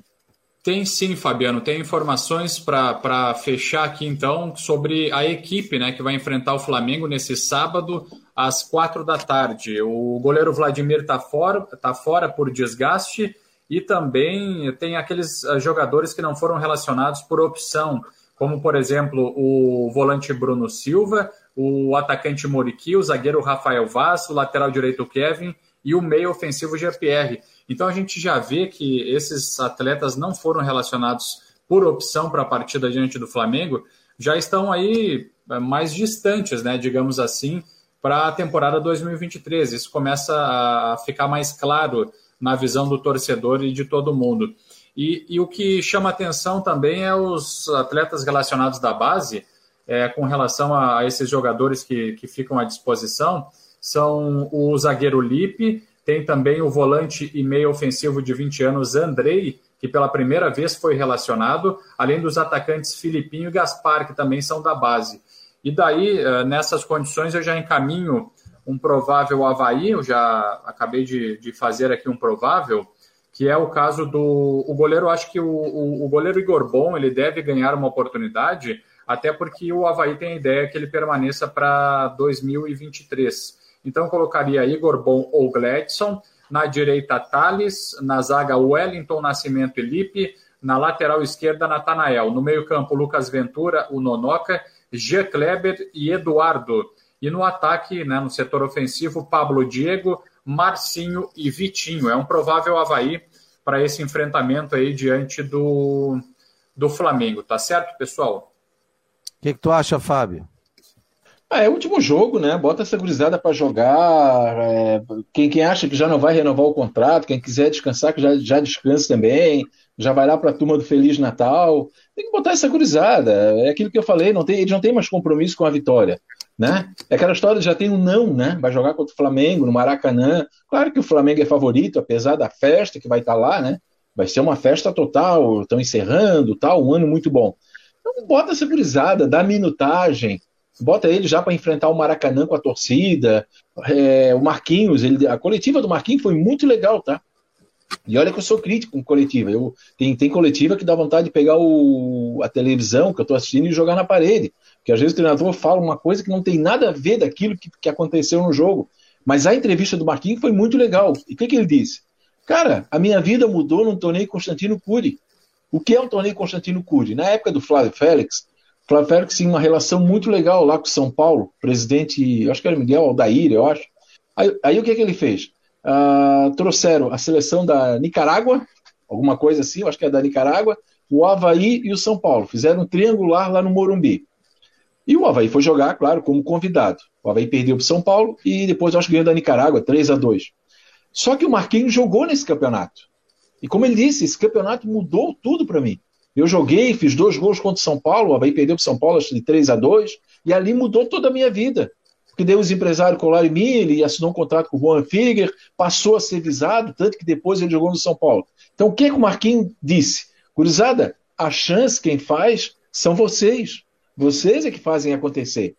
Tem sim, Fabiano. Tem informações para fechar aqui então sobre a equipe né, que vai enfrentar o Flamengo nesse sábado às quatro da tarde. O goleiro Vladimir está fora, tá fora por desgaste e também tem aqueles ah, jogadores que não foram relacionados por opção, como por exemplo o volante Bruno Silva, o atacante Moriqui, o zagueiro Rafael Vaz, o lateral direito Kevin e o meio ofensivo GPR. Então a gente já vê que esses atletas não foram relacionados por opção para a partida diante do Flamengo, já estão aí eh, mais distantes, né, digamos assim, para a temporada 2023. Isso começa a ficar mais claro na visão do torcedor e de todo mundo. E, e o que chama atenção também é os atletas relacionados da base, é, com relação a, a, esses jogadores que, que ficam à disposição, são o zagueiro Lipe, tem também o volante e meio ofensivo de 20 anos, Andrei, que pela primeira vez foi relacionado, além dos atacantes Filipinho e Gaspar, que também são da base. E daí, eh, nessas condições, eu já encaminho um provável Havaí, eu já acabei de, de fazer aqui um provável, que é o caso do o goleiro, acho que o, o, o, goleiro Igor Bom, ele deve ganhar uma oportunidade, até porque o Havaí tem a ideia que ele permaneça para 2023. Então colocaria Igor Bom ou Gladson, na direita Thales, na zaga Wellington, Nascimento e Lipe, na lateral esquerda Natanael, no meio campo Lucas Ventura, o Nonoca, G. Kleber e Eduardo. E no ataque, né, no setor ofensivo, Pablo Diego, Marcinho e Vitinho. É um provável Havaí para esse enfrentamento aí diante do, do Flamengo, tá certo, pessoal? O que, que tu acha, Fábio? Ah, é o último jogo, né? Bota essa gurizada para jogar. É... Quem, quem acha que já não vai renovar o contrato, quem quiser descansar, que já, já descanse também. Já vai lá para a turma do Feliz Natal. Tem que botar essa gurizada. É aquilo que eu falei, não tem, eles não têm mais compromisso com a vitória né? É aquela história já tem um não, né? Vai jogar contra o Flamengo no Maracanã. Claro que o Flamengo é favorito, apesar da festa que vai estar lá, né? Vai ser uma festa total, estão encerrando, tal, um ano muito bom. Então bota a segurizada, dá minutagem, bota ele já para enfrentar o Maracanã com a torcida. É, o Marquinhos, ele, a coletiva do Marquinhos foi muito legal, tá? E olha que eu sou crítico com coletiva. Eu, tem, tem coletiva que dá vontade de pegar o, a televisão que eu estou assistindo e jogar na parede. Porque às vezes o treinador fala uma coisa que não tem nada a ver daquilo que, que aconteceu no jogo. Mas a entrevista do Marquinhos foi muito legal. E o que, que ele disse? Cara, a minha vida mudou no torneio Constantino Cury. O que é o torneio Constantino Cury? Na época do Flávio Félix, Flávio Félix tinha uma relação muito legal lá com São Paulo, presidente, acho que era Miguel Aldair, eu acho. Aí, aí o que, que ele fez? Uh, trouxeram a seleção da Nicarágua, alguma coisa assim, eu acho que é da Nicarágua, o Havaí e o São Paulo. Fizeram um triangular lá no Morumbi. E o Havaí foi jogar, claro, como convidado. O Havaí perdeu para o São Paulo e depois acho que ganhou da Nicarágua, 3 a 2 Só que o Marquinhos jogou nesse campeonato. E como ele disse, esse campeonato mudou tudo para mim. Eu joguei, fiz dois gols contra o São Paulo, o Havaí perdeu para o São Paulo, acho de 3 a 2 e ali mudou toda a minha vida. Porque deu os empresários colaram em mim, ele assinou um contrato com o Juan Figuer, passou a ser visado, tanto que depois ele jogou no São Paulo. Então o que, que o Marquinhos disse? Curizada, a chance quem faz são vocês. Vocês é que fazem acontecer.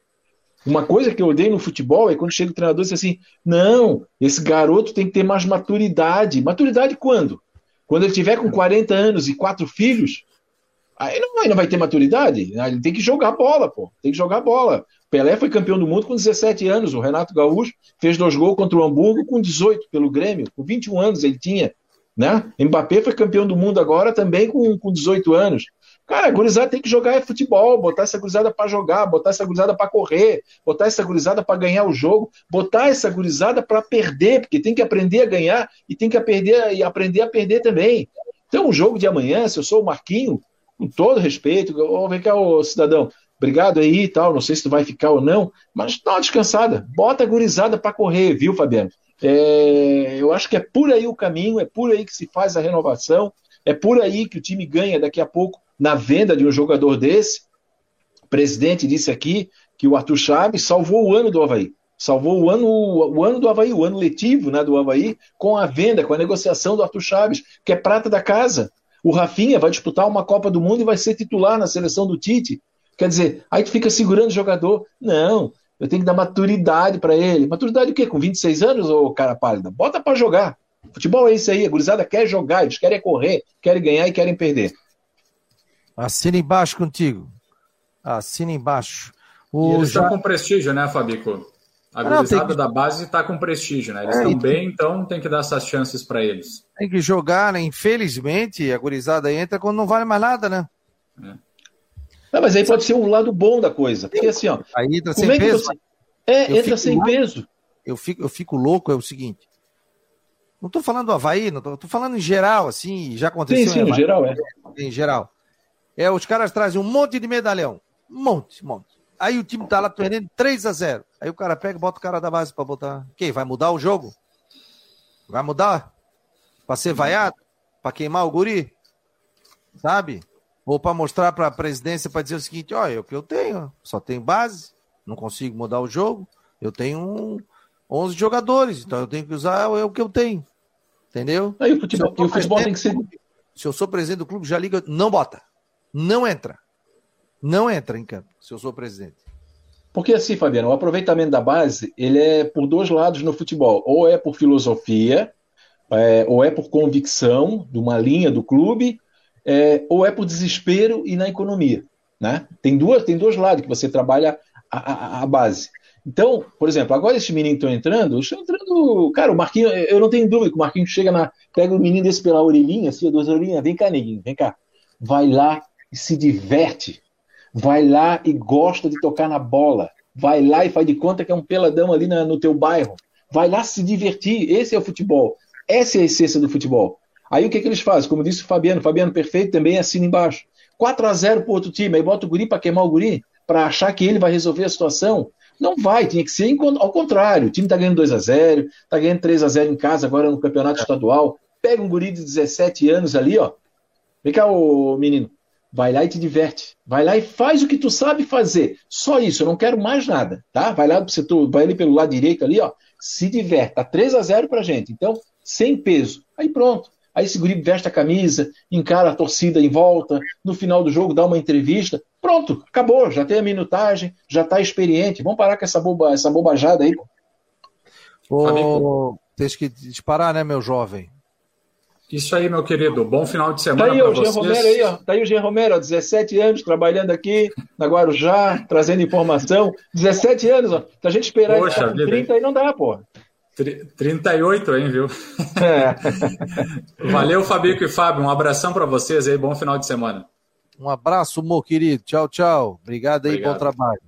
Uma coisa que eu odeio no futebol é quando chega o treinador e diz assim: não, esse garoto tem que ter mais maturidade. Maturidade quando? Quando ele tiver com 40 anos e quatro filhos, aí não vai, não vai ter maturidade. Ele tem que jogar bola, pô. Tem que jogar bola. Pelé foi campeão do mundo com 17 anos. O Renato Gaúcho fez dois gols contra o Hamburgo com 18 pelo Grêmio. Com 21 anos ele tinha. Né? Mbappé foi campeão do mundo agora também com, com 18 anos. Cara, a gurizada tem que jogar é futebol, botar essa gurizada para jogar, botar essa gurizada para correr, botar essa gurizada para ganhar o jogo, botar essa gurizada para perder, porque tem que aprender a ganhar e tem que aprender e aprender a perder também. Então, o jogo de amanhã, se eu sou o Marquinho, com todo respeito, oh, vem cá, ô, cidadão, obrigado aí e tal, não sei se tu vai ficar ou não, mas dá uma descansada, bota a gurizada para correr, viu, Fabiano? É, eu acho que é por aí o caminho, é por aí que se faz a renovação, é por aí que o time ganha daqui a pouco na venda de um jogador desse. O presidente disse aqui que o Arthur Chaves salvou o ano do Havaí. Salvou o ano, o ano do Havaí, o ano letivo né, do Havaí, com a venda, com a negociação do Arthur Chaves, que é prata da casa. O Rafinha vai disputar uma Copa do Mundo e vai ser titular na seleção do Tite. Quer dizer, aí tu fica segurando o jogador. Não, eu tenho que dar maturidade para ele. Maturidade o quê? Com 26 anos, ou cara pálida? Bota para jogar. Futebol é isso aí, a gurizada quer jogar, eles querem correr, querem ganhar e querem perder. Assina embaixo contigo. Assina embaixo. O e eles já... estão com prestígio, né, Fabico? A gurizada que... da base está com prestígio, né? Eles estão é, bem, então tem que dar essas chances para eles. Tem que jogar, né? Infelizmente, a gurizada entra quando não vale mais nada, né? É. Não, mas aí pode ser um lado bom da coisa. Porque assim, ó. Aí entra sem é peso. Você... É, entra sem louco, peso. Eu fico, eu fico louco, é o seguinte. Não estou falando do Havaí, não tô, tô, falando em geral, assim, já aconteceu. Sim, sim, em, geral, é. Em geral. É, os caras trazem um monte de medalhão. Um monte, um monte. Aí o time tá lá perdendo 3 a 0 Aí o cara pega e bota o cara da base para botar. Quem? Vai mudar o jogo? Vai mudar? Para ser vaiado? Para queimar o guri? Sabe? Ou para mostrar para a presidência para dizer o seguinte: olha, é o que eu tenho, só tenho base, não consigo mudar o jogo, eu tenho um, 11 jogadores, então eu tenho que usar é o que eu tenho. Entendeu? Aí o futebol, o futebol tem que ser. Se eu sou presidente do clube, já liga, não bota. Não entra. Não entra em campo, se eu sou presidente. Porque assim, Fabiano, o aproveitamento da base, ele é por dois lados no futebol. Ou é por filosofia, é, ou é por convicção de uma linha do clube, é, ou é por desespero e na economia. Né? Tem, duas, tem dois lados que você trabalha a, a, a base. Então, por exemplo, agora esses meninos estão entrando, estão entrando. Cara, o Marquinho, eu não tenho dúvida que o Marquinho chega na. Pega o menino desse pela orelhinha, assim, duas orelhinhas, vem cá, neguinho, vem cá. Vai lá e se diverte. Vai lá e gosta de tocar na bola. Vai lá e faz de conta que é um peladão ali na, no teu bairro. Vai lá se divertir. Esse é o futebol. Essa é a essência do futebol. Aí o que, que eles fazem? Como disse o Fabiano, Fabiano perfeito também assina embaixo. 4 a 0 pro outro time, aí bota o guri para queimar o guri, para achar que ele vai resolver a situação. Não vai, tinha que ser ao contrário. O time está ganhando 2 a 0 está ganhando 3 a 0 em casa agora no campeonato estadual. Pega um guri de 17 anos ali, ó. Vem cá, ô menino. Vai lá e te diverte. Vai lá e faz o que tu sabe fazer. Só isso, eu não quero mais nada, tá? Vai lá pro setor, vai ali pelo lado direito ali, ó. Se diverte. Tá 3 a 0 pra gente. Então, sem peso. Aí pronto. Aí esse guri veste a camisa, encara a torcida em volta, no final do jogo dá uma entrevista. Pronto, acabou, já tem a minutagem, já está experiente. Vamos parar com essa, boba, essa bobajada aí. Ô, tem que disparar, né, meu jovem? Isso aí, meu querido. Bom final de semana. Tá aí o Jean Romero aí, ó. Tá aí o Jean Romero, ó, 17 anos, trabalhando aqui na Guarujá, trazendo informação. 17 anos, ó. Se a gente esperar Poxa, ele 30 aí não dá, pô. 38, hein, viu? É. [laughs] Valeu, Fabico e Fábio. Um abração para vocês aí. Bom final de semana. Um abraço, meu querido. Tchau, tchau. Obrigado aí, Obrigado. bom trabalho.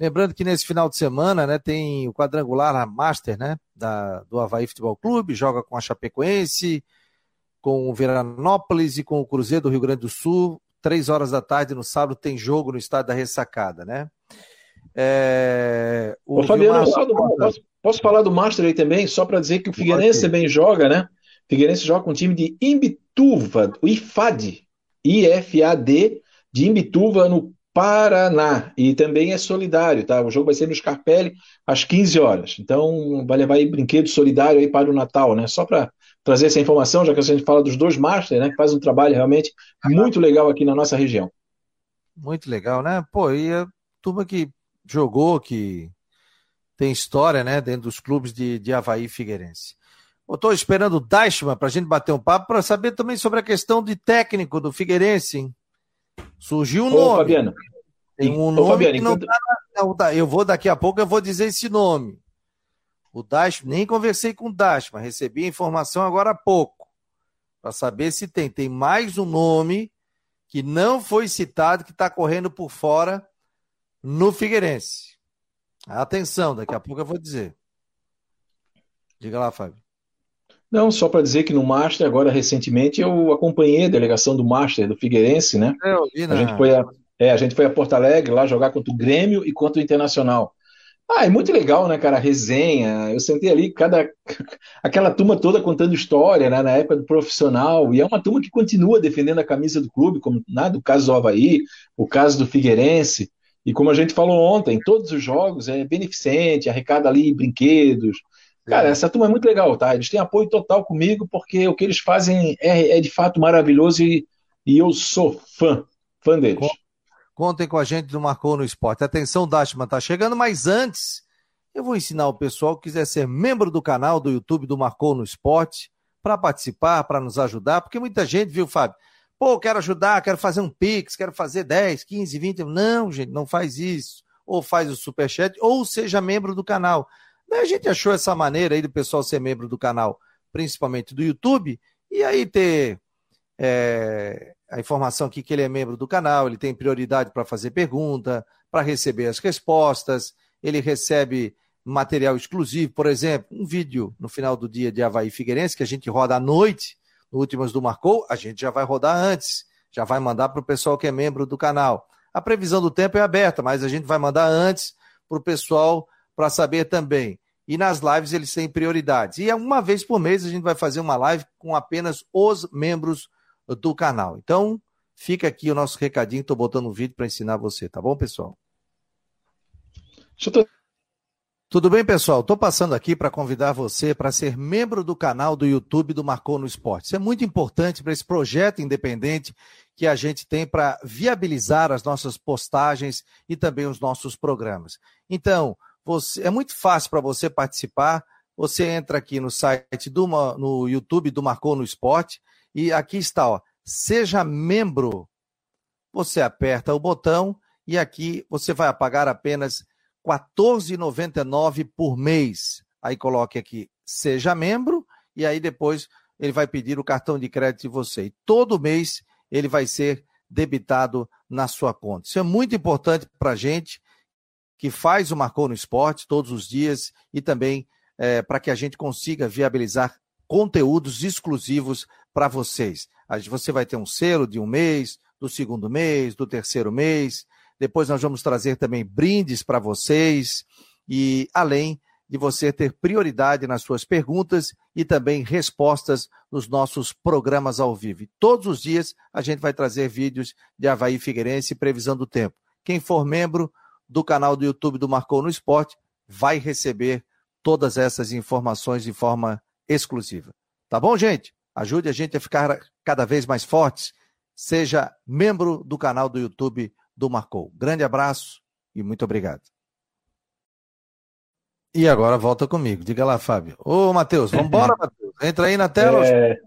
Lembrando que nesse final de semana, né, tem o quadrangular a Master, né, da, do Havaí Futebol Clube, joga com a Chapecoense, com o Veranópolis e com o Cruzeiro do Rio Grande do Sul. Três horas da tarde no sábado tem jogo no estádio da Ressacada, né? É, o Ô, Fabiano, posso, posso, falar do Master aí também, só para dizer que o Figueirense também joga, né? O Figueirense joga com o time de Imbituva, o IFAD, IFAD, de Imbituva, no Paraná. E também é solidário, tá? O jogo vai ser no Scarpelli às 15 horas. Então, vai levar aí brinquedo solidário aí para o Natal, né? Só para trazer essa informação, já que a gente fala dos dois Masters, né? Que faz um trabalho realmente muito legal aqui na nossa região. Muito legal, né? Pô, e a turma que jogou, que tem história, né? Dentro dos clubes de, de Havaí e Figueirense. Eu estou esperando o Deichmann para a gente bater um papo para saber também sobre a questão de técnico do Figueirense. Hein? Surgiu um Ô, nome. Fabiano. Tem um Ô, nome Fabiano, que não enquanto... tá, Eu vou daqui a pouco eu vou dizer esse nome. O Dash, nem conversei com o Dash, mas recebi a informação agora há pouco. Para saber se tem. Tem mais um nome que não foi citado, que está correndo por fora no Figueirense. Atenção, daqui a pouco eu vou dizer. Diga lá, Fábio. Não, só para dizer que no Master, agora recentemente, eu acompanhei a delegação do Master do Figueirense, né? É, eu vi, né? A gente foi a, é, a gente foi a Porto Alegre lá jogar contra o Grêmio e contra o Internacional. Ah, é muito legal, né, cara? A resenha. Eu sentei ali, cada [laughs] aquela turma toda contando história, né, na época do profissional. E é uma turma que continua defendendo a camisa do clube, como né, do caso do Havaí, o caso do Figueirense. E como a gente falou ontem, todos os jogos é beneficente, arrecada ali brinquedos, Cara, essa turma é muito legal, tá? Eles têm apoio total comigo, porque o que eles fazem é, é de fato maravilhoso e, e eu sou fã, fã deles. Contem com a gente do Marcou no Esporte. Atenção, Dashman tá chegando, mas antes eu vou ensinar o pessoal que quiser ser membro do canal do YouTube do Marcou no Esporte para participar, para nos ajudar, porque muita gente, viu, Fábio? Pô, quero ajudar, quero fazer um Pix, quero fazer 10, 15, 20. Não, gente, não faz isso ou faz o superchat, ou seja membro do canal. A gente achou essa maneira aí do pessoal ser membro do canal, principalmente do YouTube, e aí ter é, a informação aqui que ele é membro do canal, ele tem prioridade para fazer pergunta, para receber as respostas, ele recebe material exclusivo, por exemplo, um vídeo no final do dia de Havaí Figueirense, que a gente roda à noite, no Últimas do Marcou, a gente já vai rodar antes, já vai mandar para o pessoal que é membro do canal. A previsão do tempo é aberta, mas a gente vai mandar antes para o pessoal para saber também. E nas lives eles têm prioridades. E uma vez por mês a gente vai fazer uma live com apenas os membros do canal. Então, fica aqui o nosso recadinho, estou botando um vídeo para ensinar você, tá bom, pessoal? Tudo bem, pessoal? Estou passando aqui para convidar você para ser membro do canal do YouTube do Marcou no Esporte. Isso é muito importante para esse projeto independente que a gente tem para viabilizar as nossas postagens e também os nossos programas. Então, você, é muito fácil para você participar. Você entra aqui no site do no YouTube do Marcou no Esporte e aqui está, ó, seja membro. Você aperta o botão e aqui você vai pagar apenas R$ 14,99 por mês. Aí coloque aqui seja membro e aí depois ele vai pedir o cartão de crédito de você. E todo mês ele vai ser debitado na sua conta. Isso é muito importante para a gente que faz o Marcou no Esporte todos os dias e também é, para que a gente consiga viabilizar conteúdos exclusivos para vocês. Você vai ter um selo de um mês, do segundo mês, do terceiro mês. Depois nós vamos trazer também brindes para vocês e além de você ter prioridade nas suas perguntas e também respostas nos nossos programas ao vivo. Todos os dias a gente vai trazer vídeos de Havaí Figueirense e previsão do tempo. Quem for membro do canal do YouTube do Marcou no Esporte vai receber todas essas informações de forma exclusiva. Tá bom, gente? Ajude a gente a ficar cada vez mais fortes. Seja membro do canal do YouTube do Marcou. Grande abraço e muito obrigado. E agora volta comigo. Diga lá, Fábio. Ô, Matheus, vamos embora, Matheus. Entra aí na tela. É...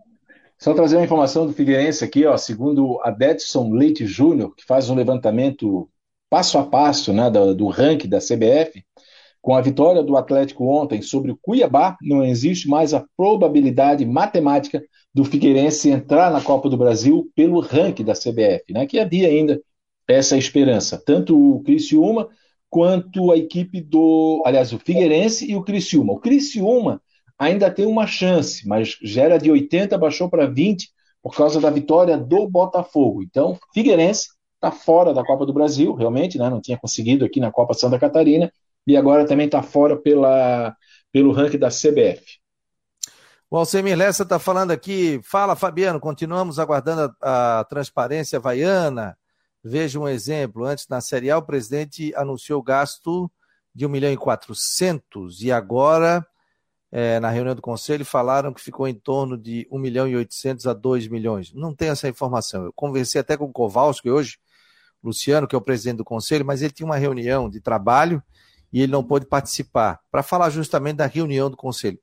Só trazer uma informação do Figueirense aqui, ó, segundo a Detson Leite Júnior, que faz um levantamento passo a passo né, do, do ranking da CBF, com a vitória do Atlético ontem sobre o Cuiabá, não existe mais a probabilidade matemática do Figueirense entrar na Copa do Brasil pelo ranking da CBF, né, que havia ainda essa esperança. Tanto o Criciúma quanto a equipe do. Aliás, o Figueirense e o Criciúma. O Criciúma ainda tem uma chance, mas já era de 80, baixou para 20 por causa da vitória do Botafogo. Então, Figueirense está fora da Copa do Brasil, realmente, né? não tinha conseguido aqui na Copa Santa Catarina, e agora também está fora pela, pelo ranking da CBF. O Alcemir Lessa está falando aqui. Fala, Fabiano, continuamos aguardando a, a transparência vaiana. Veja um exemplo. Antes, na Série A, o presidente anunciou gasto de 1 milhão e 400 e agora, é, na reunião do conselho, falaram que ficou em torno de 1 milhão e 800 a 2 milhões. Não tem essa informação. Eu conversei até com o Kowalski hoje, Luciano, que é o presidente do conselho, mas ele tinha uma reunião de trabalho e ele não pôde participar, para falar justamente da reunião do conselho.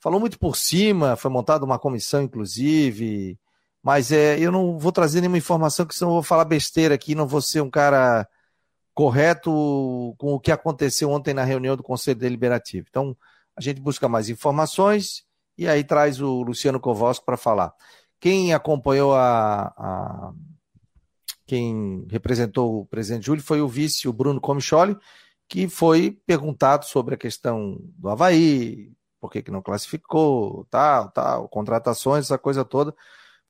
Falou muito por cima, foi montada uma comissão, inclusive, mas é, eu não vou trazer nenhuma informação, que senão eu vou falar besteira aqui, não vou ser um cara correto com o que aconteceu ontem na reunião do Conselho Deliberativo. Então, a gente busca mais informações e aí traz o Luciano Kowalski para falar. Quem acompanhou a, a, Quem representou o presidente Júlio foi o vice, o Bruno Comicholi, que foi perguntado sobre a questão do Havaí, por que, que não classificou, tal, tal, contratações, essa coisa toda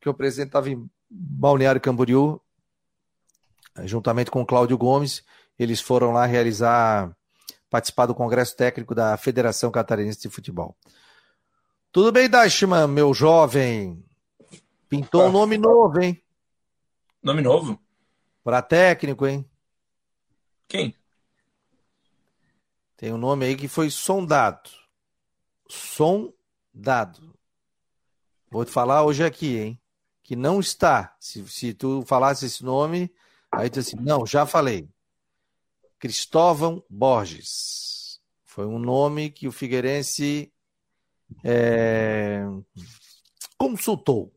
que o presidente estava em Balneário Camboriú, juntamente com o Cláudio Gomes, eles foram lá realizar, participar do Congresso Técnico da Federação Catarinense de Futebol. Tudo bem, Dashman, meu jovem? Pintou um nome novo, hein? Nome novo? Para técnico, hein? Quem? Tem um nome aí que foi sondado. Sondado. Vou te falar hoje aqui, hein? que não está. Se, se tu falasse esse nome, aí tu assim, não, já falei. Cristóvão Borges. Foi um nome que o Figueirense é, consultou.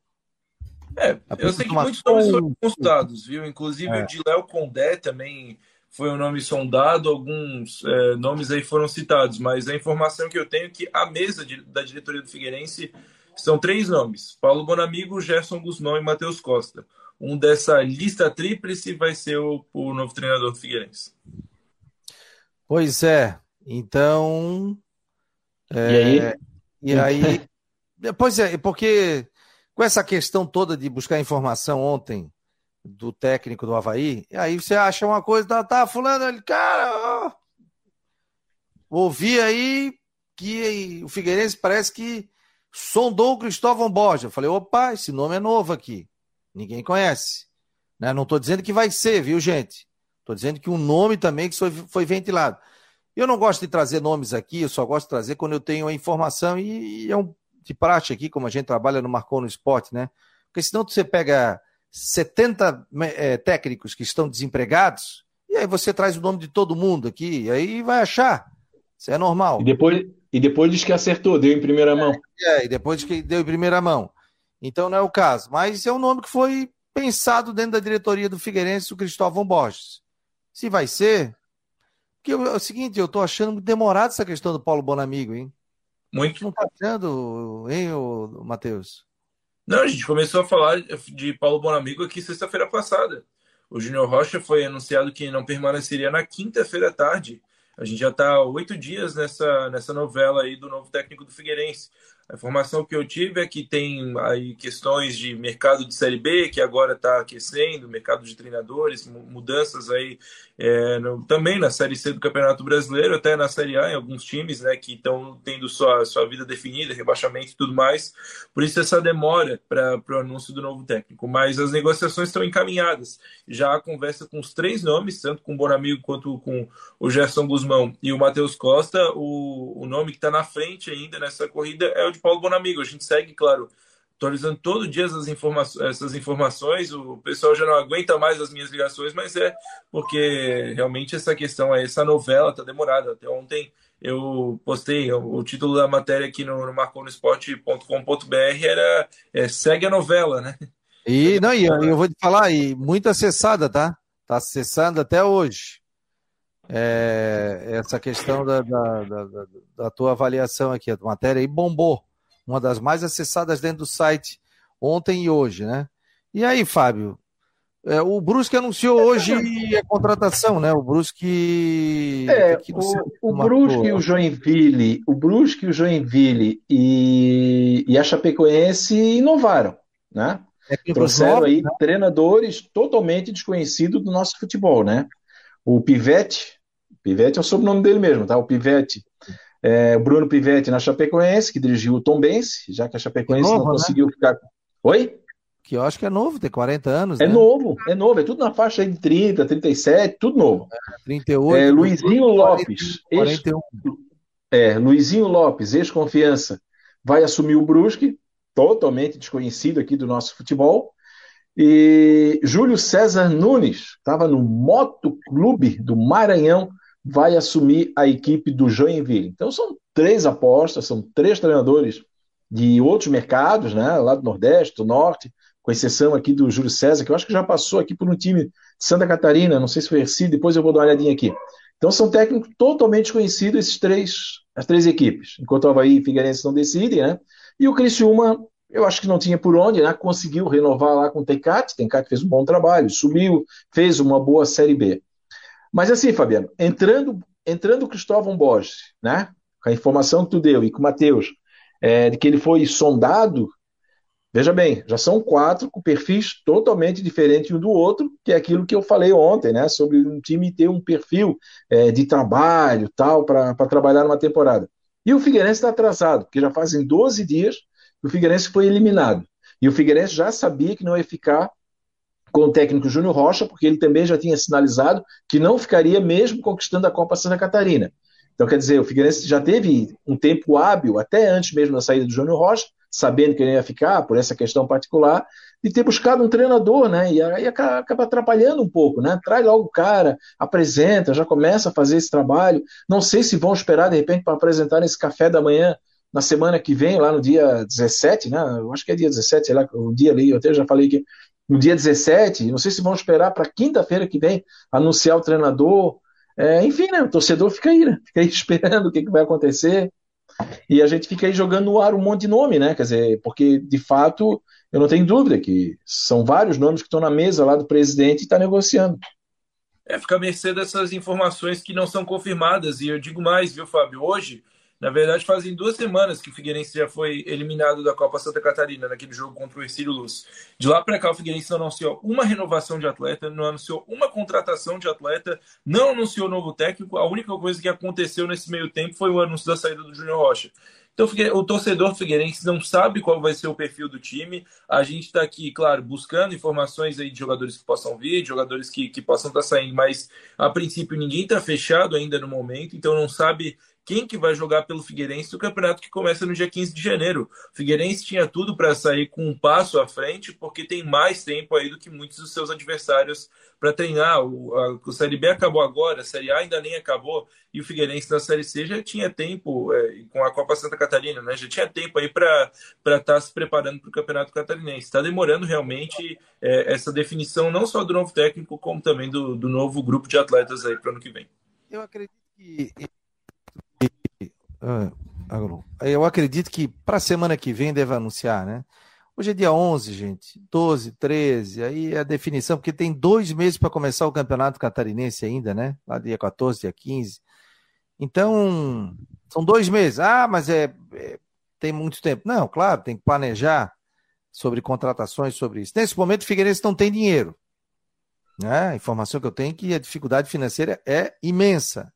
É, eu sei que muitos nomes foram consultados, viu? Inclusive é. o de Léo Condé também foi um nome sondado, alguns é, nomes aí foram citados, mas a informação que eu tenho é que a mesa de, da diretoria do Figueirense são três nomes: Paulo Bonamigo, Gerson Guzmão e Matheus Costa. Um dessa lista tríplice vai ser o, o novo treinador do Figueirense. Pois é, então. É, e aí? E aí. [laughs] pois é, porque com essa questão toda de buscar informação ontem do técnico do Havaí, aí você acha uma coisa, tá, tá fulano, ele, cara, ouvi aí que o Figueirense parece que sondou o Cristóvão Borja. Eu falei, opa, esse nome é novo aqui, ninguém conhece. Né? Não estou dizendo que vai ser, viu, gente? Estou dizendo que um nome também que foi, foi ventilado. Eu não gosto de trazer nomes aqui, eu só gosto de trazer quando eu tenho a informação e, e é um de praxe aqui, como a gente trabalha no Marcou no Esporte, né? Porque senão você pega 70 é, técnicos que estão desempregados, e aí você traz o nome de todo mundo aqui, e aí vai achar. Isso é normal. E depois, e depois diz que acertou, deu em primeira mão. É, e depois que deu em primeira mão. Então não é o caso. Mas é um nome que foi pensado dentro da diretoria do Figueirense, o Cristóvão Borges. Se vai ser. Porque é o seguinte, eu tô achando muito demorado essa questão do Paulo Bonamigo, hein? Muito. Não tá achando, hein, Matheus? Não, a gente começou a falar de Paulo Bonamigo aqui sexta-feira passada. O Júnior Rocha foi anunciado que não permaneceria na quinta-feira à tarde. A gente já está oito dias nessa, nessa novela aí do novo técnico do Figueirense. A informação que eu tive é que tem aí questões de mercado de Série B, que agora está aquecendo, mercado de treinadores, mudanças aí é, no, também na Série C do Campeonato Brasileiro, até na Série A, em alguns times né, que estão tendo sua, sua vida definida, rebaixamento e tudo mais. Por isso essa demora para o anúncio do novo técnico. Mas as negociações estão encaminhadas. Já há conversa com os três nomes, tanto com o Bonamigo quanto com o Gerson Guzmão e o Matheus Costa. O, o nome que está na frente ainda nessa corrida é o de Paulo Bonamigo. A gente segue, claro, atualizando todo dia essas, informa essas informações. O pessoal já não aguenta mais as minhas ligações, mas é porque realmente essa questão, essa novela está demorada. Até ontem eu postei o, título da matéria aqui no, no marconosport.com.br era é, Segue a novela, né? E, não, e eu, eu, vou te falar, e muito acessada, tá? Tá acessando até hoje. É, essa questão da, da, da, da, tua avaliação aqui, a matéria aí bombou uma das mais acessadas dentro do site ontem e hoje, né? E aí, Fábio? É, o Brusque anunciou hoje a contratação, né? O Brusque. É, o, o Brusque e o Joinville, o Brusque e o Joinville e, e a Chapecoense inovaram, né? É Trouxeram aí né? treinadores totalmente desconhecidos do nosso futebol, né? O Pivete, Pivete é o sobrenome dele mesmo, tá? O Pivete é, Bruno Pivetti na Chapecoense, que dirigiu o Tom Bense, já que a Chapecoense é novo, não né? conseguiu ficar. Oi? Que eu acho que é novo, tem 40 anos. É né? novo, é novo, é tudo na faixa de 30, 37, tudo novo. É, 38. É, Luizinho 40, Lopes. 41. Ex, é, Luizinho Lopes, ex-confiança, vai assumir o Brusque, totalmente desconhecido aqui do nosso futebol. E Júlio César Nunes, estava no Moto Clube do Maranhão, vai assumir a equipe do Joinville. Então são três apostas, são três treinadores de outros mercados, né, lá do Nordeste, do Norte, com exceção aqui do Júlio César, que eu acho que já passou aqui por um time de Santa Catarina, não sei se foi Erci, depois eu vou dar uma olhadinha aqui. Então são técnicos totalmente conhecidos esses três, as três equipes, enquanto o Havaí e Figueirense não decidem, né? E o Criciúma, eu acho que não tinha por onde, né? Conseguiu renovar lá com o Tecate, Tecate fez um bom trabalho, subiu, fez uma boa Série B. Mas assim, Fabiano, entrando entrando Cristóvão Borges, né? Com a informação que tu deu e com o Matheus, é, de que ele foi sondado, veja bem, já são quatro com perfis totalmente diferentes um do outro, que é aquilo que eu falei ontem, né? Sobre um time ter um perfil é, de trabalho tal para trabalhar numa temporada. E o Figueirense está atrasado, porque já fazem 12 dias que o Figueirense foi eliminado. E o Figueirense já sabia que não ia ficar com o técnico Júnior Rocha, porque ele também já tinha sinalizado que não ficaria mesmo conquistando a Copa Santa Catarina. Então, quer dizer, o Figueirense já teve um tempo hábil, até antes mesmo da saída do Júnior Rocha, sabendo que ele ia ficar por essa questão particular, de ter buscado um treinador, né? E aí acaba atrapalhando um pouco, né? Traz logo o cara, apresenta, já começa a fazer esse trabalho. Não sei se vão esperar, de repente, para apresentar esse café da manhã na semana que vem, lá no dia 17, né? Eu acho que é dia 17, sei lá, o dia ali, eu até já falei que no dia 17, não sei se vão esperar para quinta-feira que vem anunciar o treinador. É, enfim, né, o torcedor fica aí, né? [laughs] Fica aí esperando o que, que vai acontecer. E a gente fica aí jogando no ar um monte de nome, né? Quer dizer, porque de fato eu não tenho dúvida que são vários nomes que estão na mesa lá do presidente e está negociando. É, fica a mercê dessas informações que não são confirmadas. E eu digo mais, viu, Fábio? Hoje, na verdade, fazem duas semanas que o Figueirense já foi eliminado da Copa Santa Catarina, naquele jogo contra o Ercílio Luz. De lá para cá, o Figueirense não anunciou uma renovação de atleta, não anunciou uma contratação de atleta, não anunciou novo técnico. A única coisa que aconteceu nesse meio tempo foi o anúncio da saída do Júnior Rocha. Então, o torcedor Figueirense não sabe qual vai ser o perfil do time. A gente está aqui, claro, buscando informações aí de jogadores que possam vir, de jogadores que, que possam estar tá saindo, mas a princípio ninguém está fechado ainda no momento, então não sabe quem que vai jogar pelo Figueirense no campeonato que começa no dia 15 de janeiro. O Figueirense tinha tudo para sair com um passo à frente, porque tem mais tempo aí do que muitos dos seus adversários para treinar. O, a, Série B acabou agora, a Série A ainda nem acabou, e o Figueirense na Série C já tinha tempo, é, com a Copa Santa Catarina, né? Já tinha tempo aí para estar tá se preparando para o Campeonato Catarinense. Está demorando realmente é, essa definição, não só do novo técnico, como também do, do novo grupo de atletas aí para o ano que vem. Eu acredito que eu acredito que para a semana que vem deve anunciar, né? Hoje é dia 11, gente. 12, 13. Aí é a definição, porque tem dois meses para começar o campeonato catarinense ainda, né? Lá dia 14, dia 15. Então, são dois meses. Ah, mas é, é tem muito tempo. Não, claro, tem que planejar sobre contratações, sobre isso. Nesse momento, o Figueirense não tem dinheiro. Né? A informação que eu tenho é que a dificuldade financeira é imensa.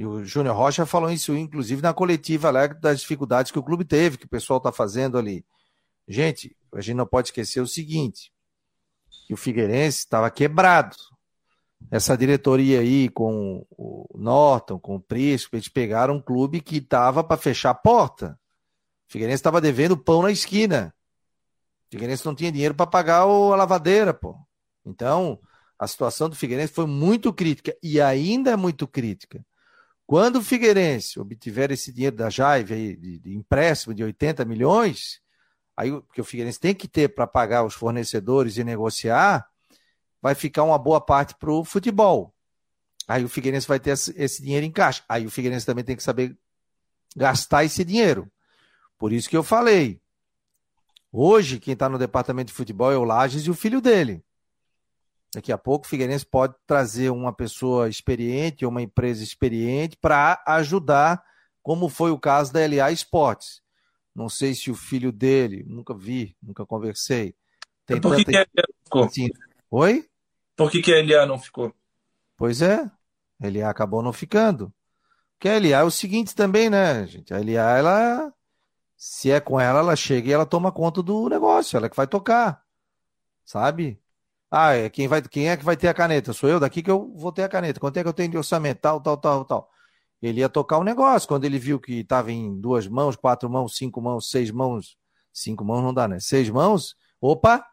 E o Júnior Rocha falou isso, inclusive, na coletiva lá, das dificuldades que o clube teve, que o pessoal está fazendo ali. Gente, a gente não pode esquecer o seguinte: que o Figueirense estava quebrado. Essa diretoria aí com o Norton, com o Prisco, eles pegaram um clube que estava para fechar a porta. O Figueirense estava devendo pão na esquina. O Figueirense não tinha dinheiro para pagar a lavadeira, pô. Então, a situação do Figueirense foi muito crítica e ainda é muito crítica. Quando o Figueirense obtiver esse dinheiro da Jaive aí, de, de empréstimo de 80 milhões, aí porque o Figueirense tem que ter para pagar os fornecedores e negociar, vai ficar uma boa parte para o futebol. Aí o Figueirense vai ter esse dinheiro em caixa. Aí o Figueirense também tem que saber gastar esse dinheiro. Por isso que eu falei. Hoje, quem está no departamento de futebol é o Lages e o filho dele. Daqui a pouco o Figueirense pode trazer uma pessoa experiente uma empresa experiente para ajudar, como foi o caso da LA Esportes. Não sei se o filho dele, nunca vi, nunca conversei. Tem Por que, tanta... que a LA ficou? Assim, Oi? Por que, que a LA não ficou? Pois é, a LA acabou não ficando. Porque a LA é o seguinte também, né, gente? A LA, ela, se é com ela, ela chega e ela toma conta do negócio, ela é que vai tocar, sabe? Ah, é, quem, vai, quem é que vai ter a caneta? Sou eu daqui que eu vou ter a caneta. Quanto é que eu tenho de orçamento? Tal, tal, tal, tal. Ele ia tocar o um negócio. Quando ele viu que estava em duas mãos, quatro mãos, cinco mãos, seis mãos. Cinco mãos não dá, né? Seis mãos. Opa!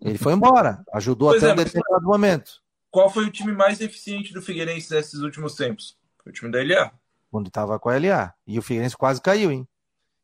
Ele foi embora. Ajudou pois até é, um determinado momento. Qual foi o time mais eficiente do Figueirense nesses últimos tempos? Foi o time da LA. Quando estava com a LA. E o Figueirense quase caiu, hein?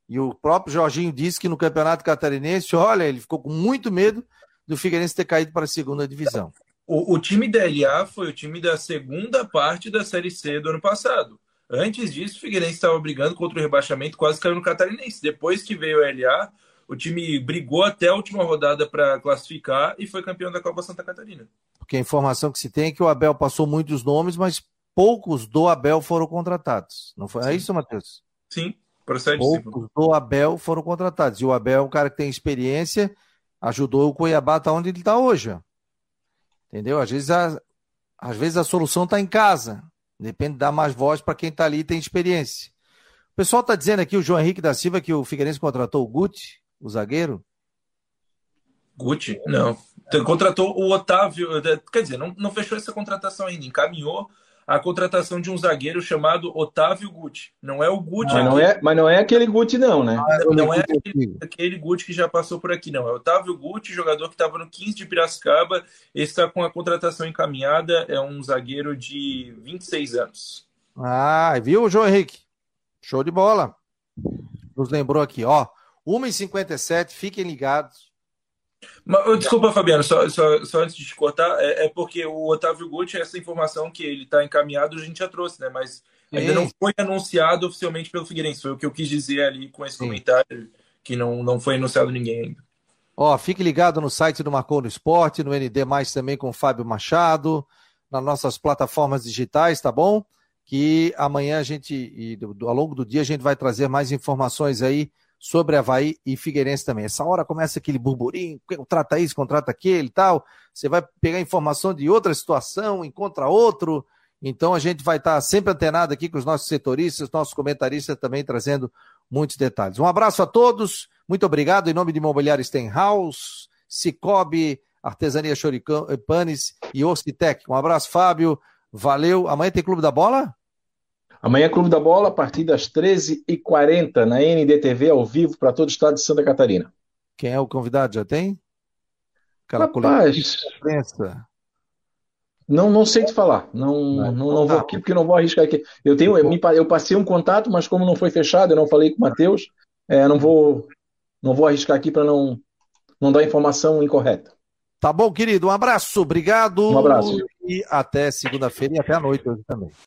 E o próprio Jorginho disse que no Campeonato Catarinense, olha, ele ficou com muito medo do Figueirense ter caído para a segunda divisão. O, o time da LA foi o time da segunda parte da Série C do ano passado. Antes disso, o Figueirense estava brigando contra o rebaixamento, quase caiu no Catarinense. Depois que veio o LA, o time brigou até a última rodada para classificar e foi campeão da Copa Santa Catarina. Porque a informação que se tem é que o Abel passou muitos nomes, mas poucos do Abel foram contratados. Não foi é Sim. é isso, Matheus? Sim, procede. Poucos do Abel foram contratados. E o Abel é um cara que tem experiência ajudou o Cuiabá a estar onde ele está hoje. Entendeu? Às vezes a, às vezes a solução está em casa. Depende de dar mais voz para quem está ali e tem experiência. O pessoal está dizendo aqui, o João Henrique da Silva, que o Figueirense contratou o Guti, o zagueiro. Guti? Não. Contratou o Otávio. Quer dizer, não, não fechou essa contratação ainda. Encaminhou a contratação de um zagueiro chamado Otávio Guti. Não é o Guti. Mas, não é, mas não é aquele Guti, não, né? Não, não é aquele, aquele Guti que já passou por aqui, não. É Otávio Guti, jogador que estava no 15 de Piracicaba. Esse está com a contratação encaminhada. É um zagueiro de 26 anos. Ah, viu, João Henrique? Show de bola. Nos lembrou aqui, ó. 1h57, fiquem ligados. Mas, desculpa, Fabiano, só, só, só, antes de te cortar, é, é porque o Otávio Gucci, essa informação que ele está encaminhado, a gente já trouxe, né? Mas ainda Sim. não foi anunciado oficialmente pelo Figueirense. Foi o que eu quis dizer ali com esse Sim. comentário, que não, não foi anunciado ninguém ainda. Ó, fique ligado no site do Marcou no Esporte, no ND Mais também com o Fábio Machado, nas nossas plataformas digitais, tá bom? Que amanhã a gente, e ao longo do dia, a gente vai trazer mais informações aí sobre Havaí e Figueirense também. Essa hora começa aquele burburinho, contrata isso, contrata aquele tal. Você vai pegar informação de outra situação, encontra outro. Então a gente vai estar sempre antenado aqui com os nossos setoristas, nossos comentaristas também trazendo muitos detalhes. Um abraço a todos, muito obrigado em nome de Imobiliário Stenhouse, Cicobi, Artesania Choripanes e Ocitec. Um abraço, Fábio. Valeu. Amanhã tem Clube da Bola? Amanhã, Clube da Bola, a partir das 13h40, na NDTV, ao vivo, para todo o estado de Santa Catarina. Quem é o convidado? Já tem? Aquela Rapaz, não, não sei te falar. Não, não, não, não vou aqui, porque não vou arriscar aqui. Eu tenho, eu, eu passei um contato, mas como não foi fechado, eu não falei com o Matheus, é, não vou, não vou arriscar aqui para não, não dar informação incorreta. Tá bom, querido. Um abraço, obrigado. Um abraço. E até segunda-feira e até a noite hoje também.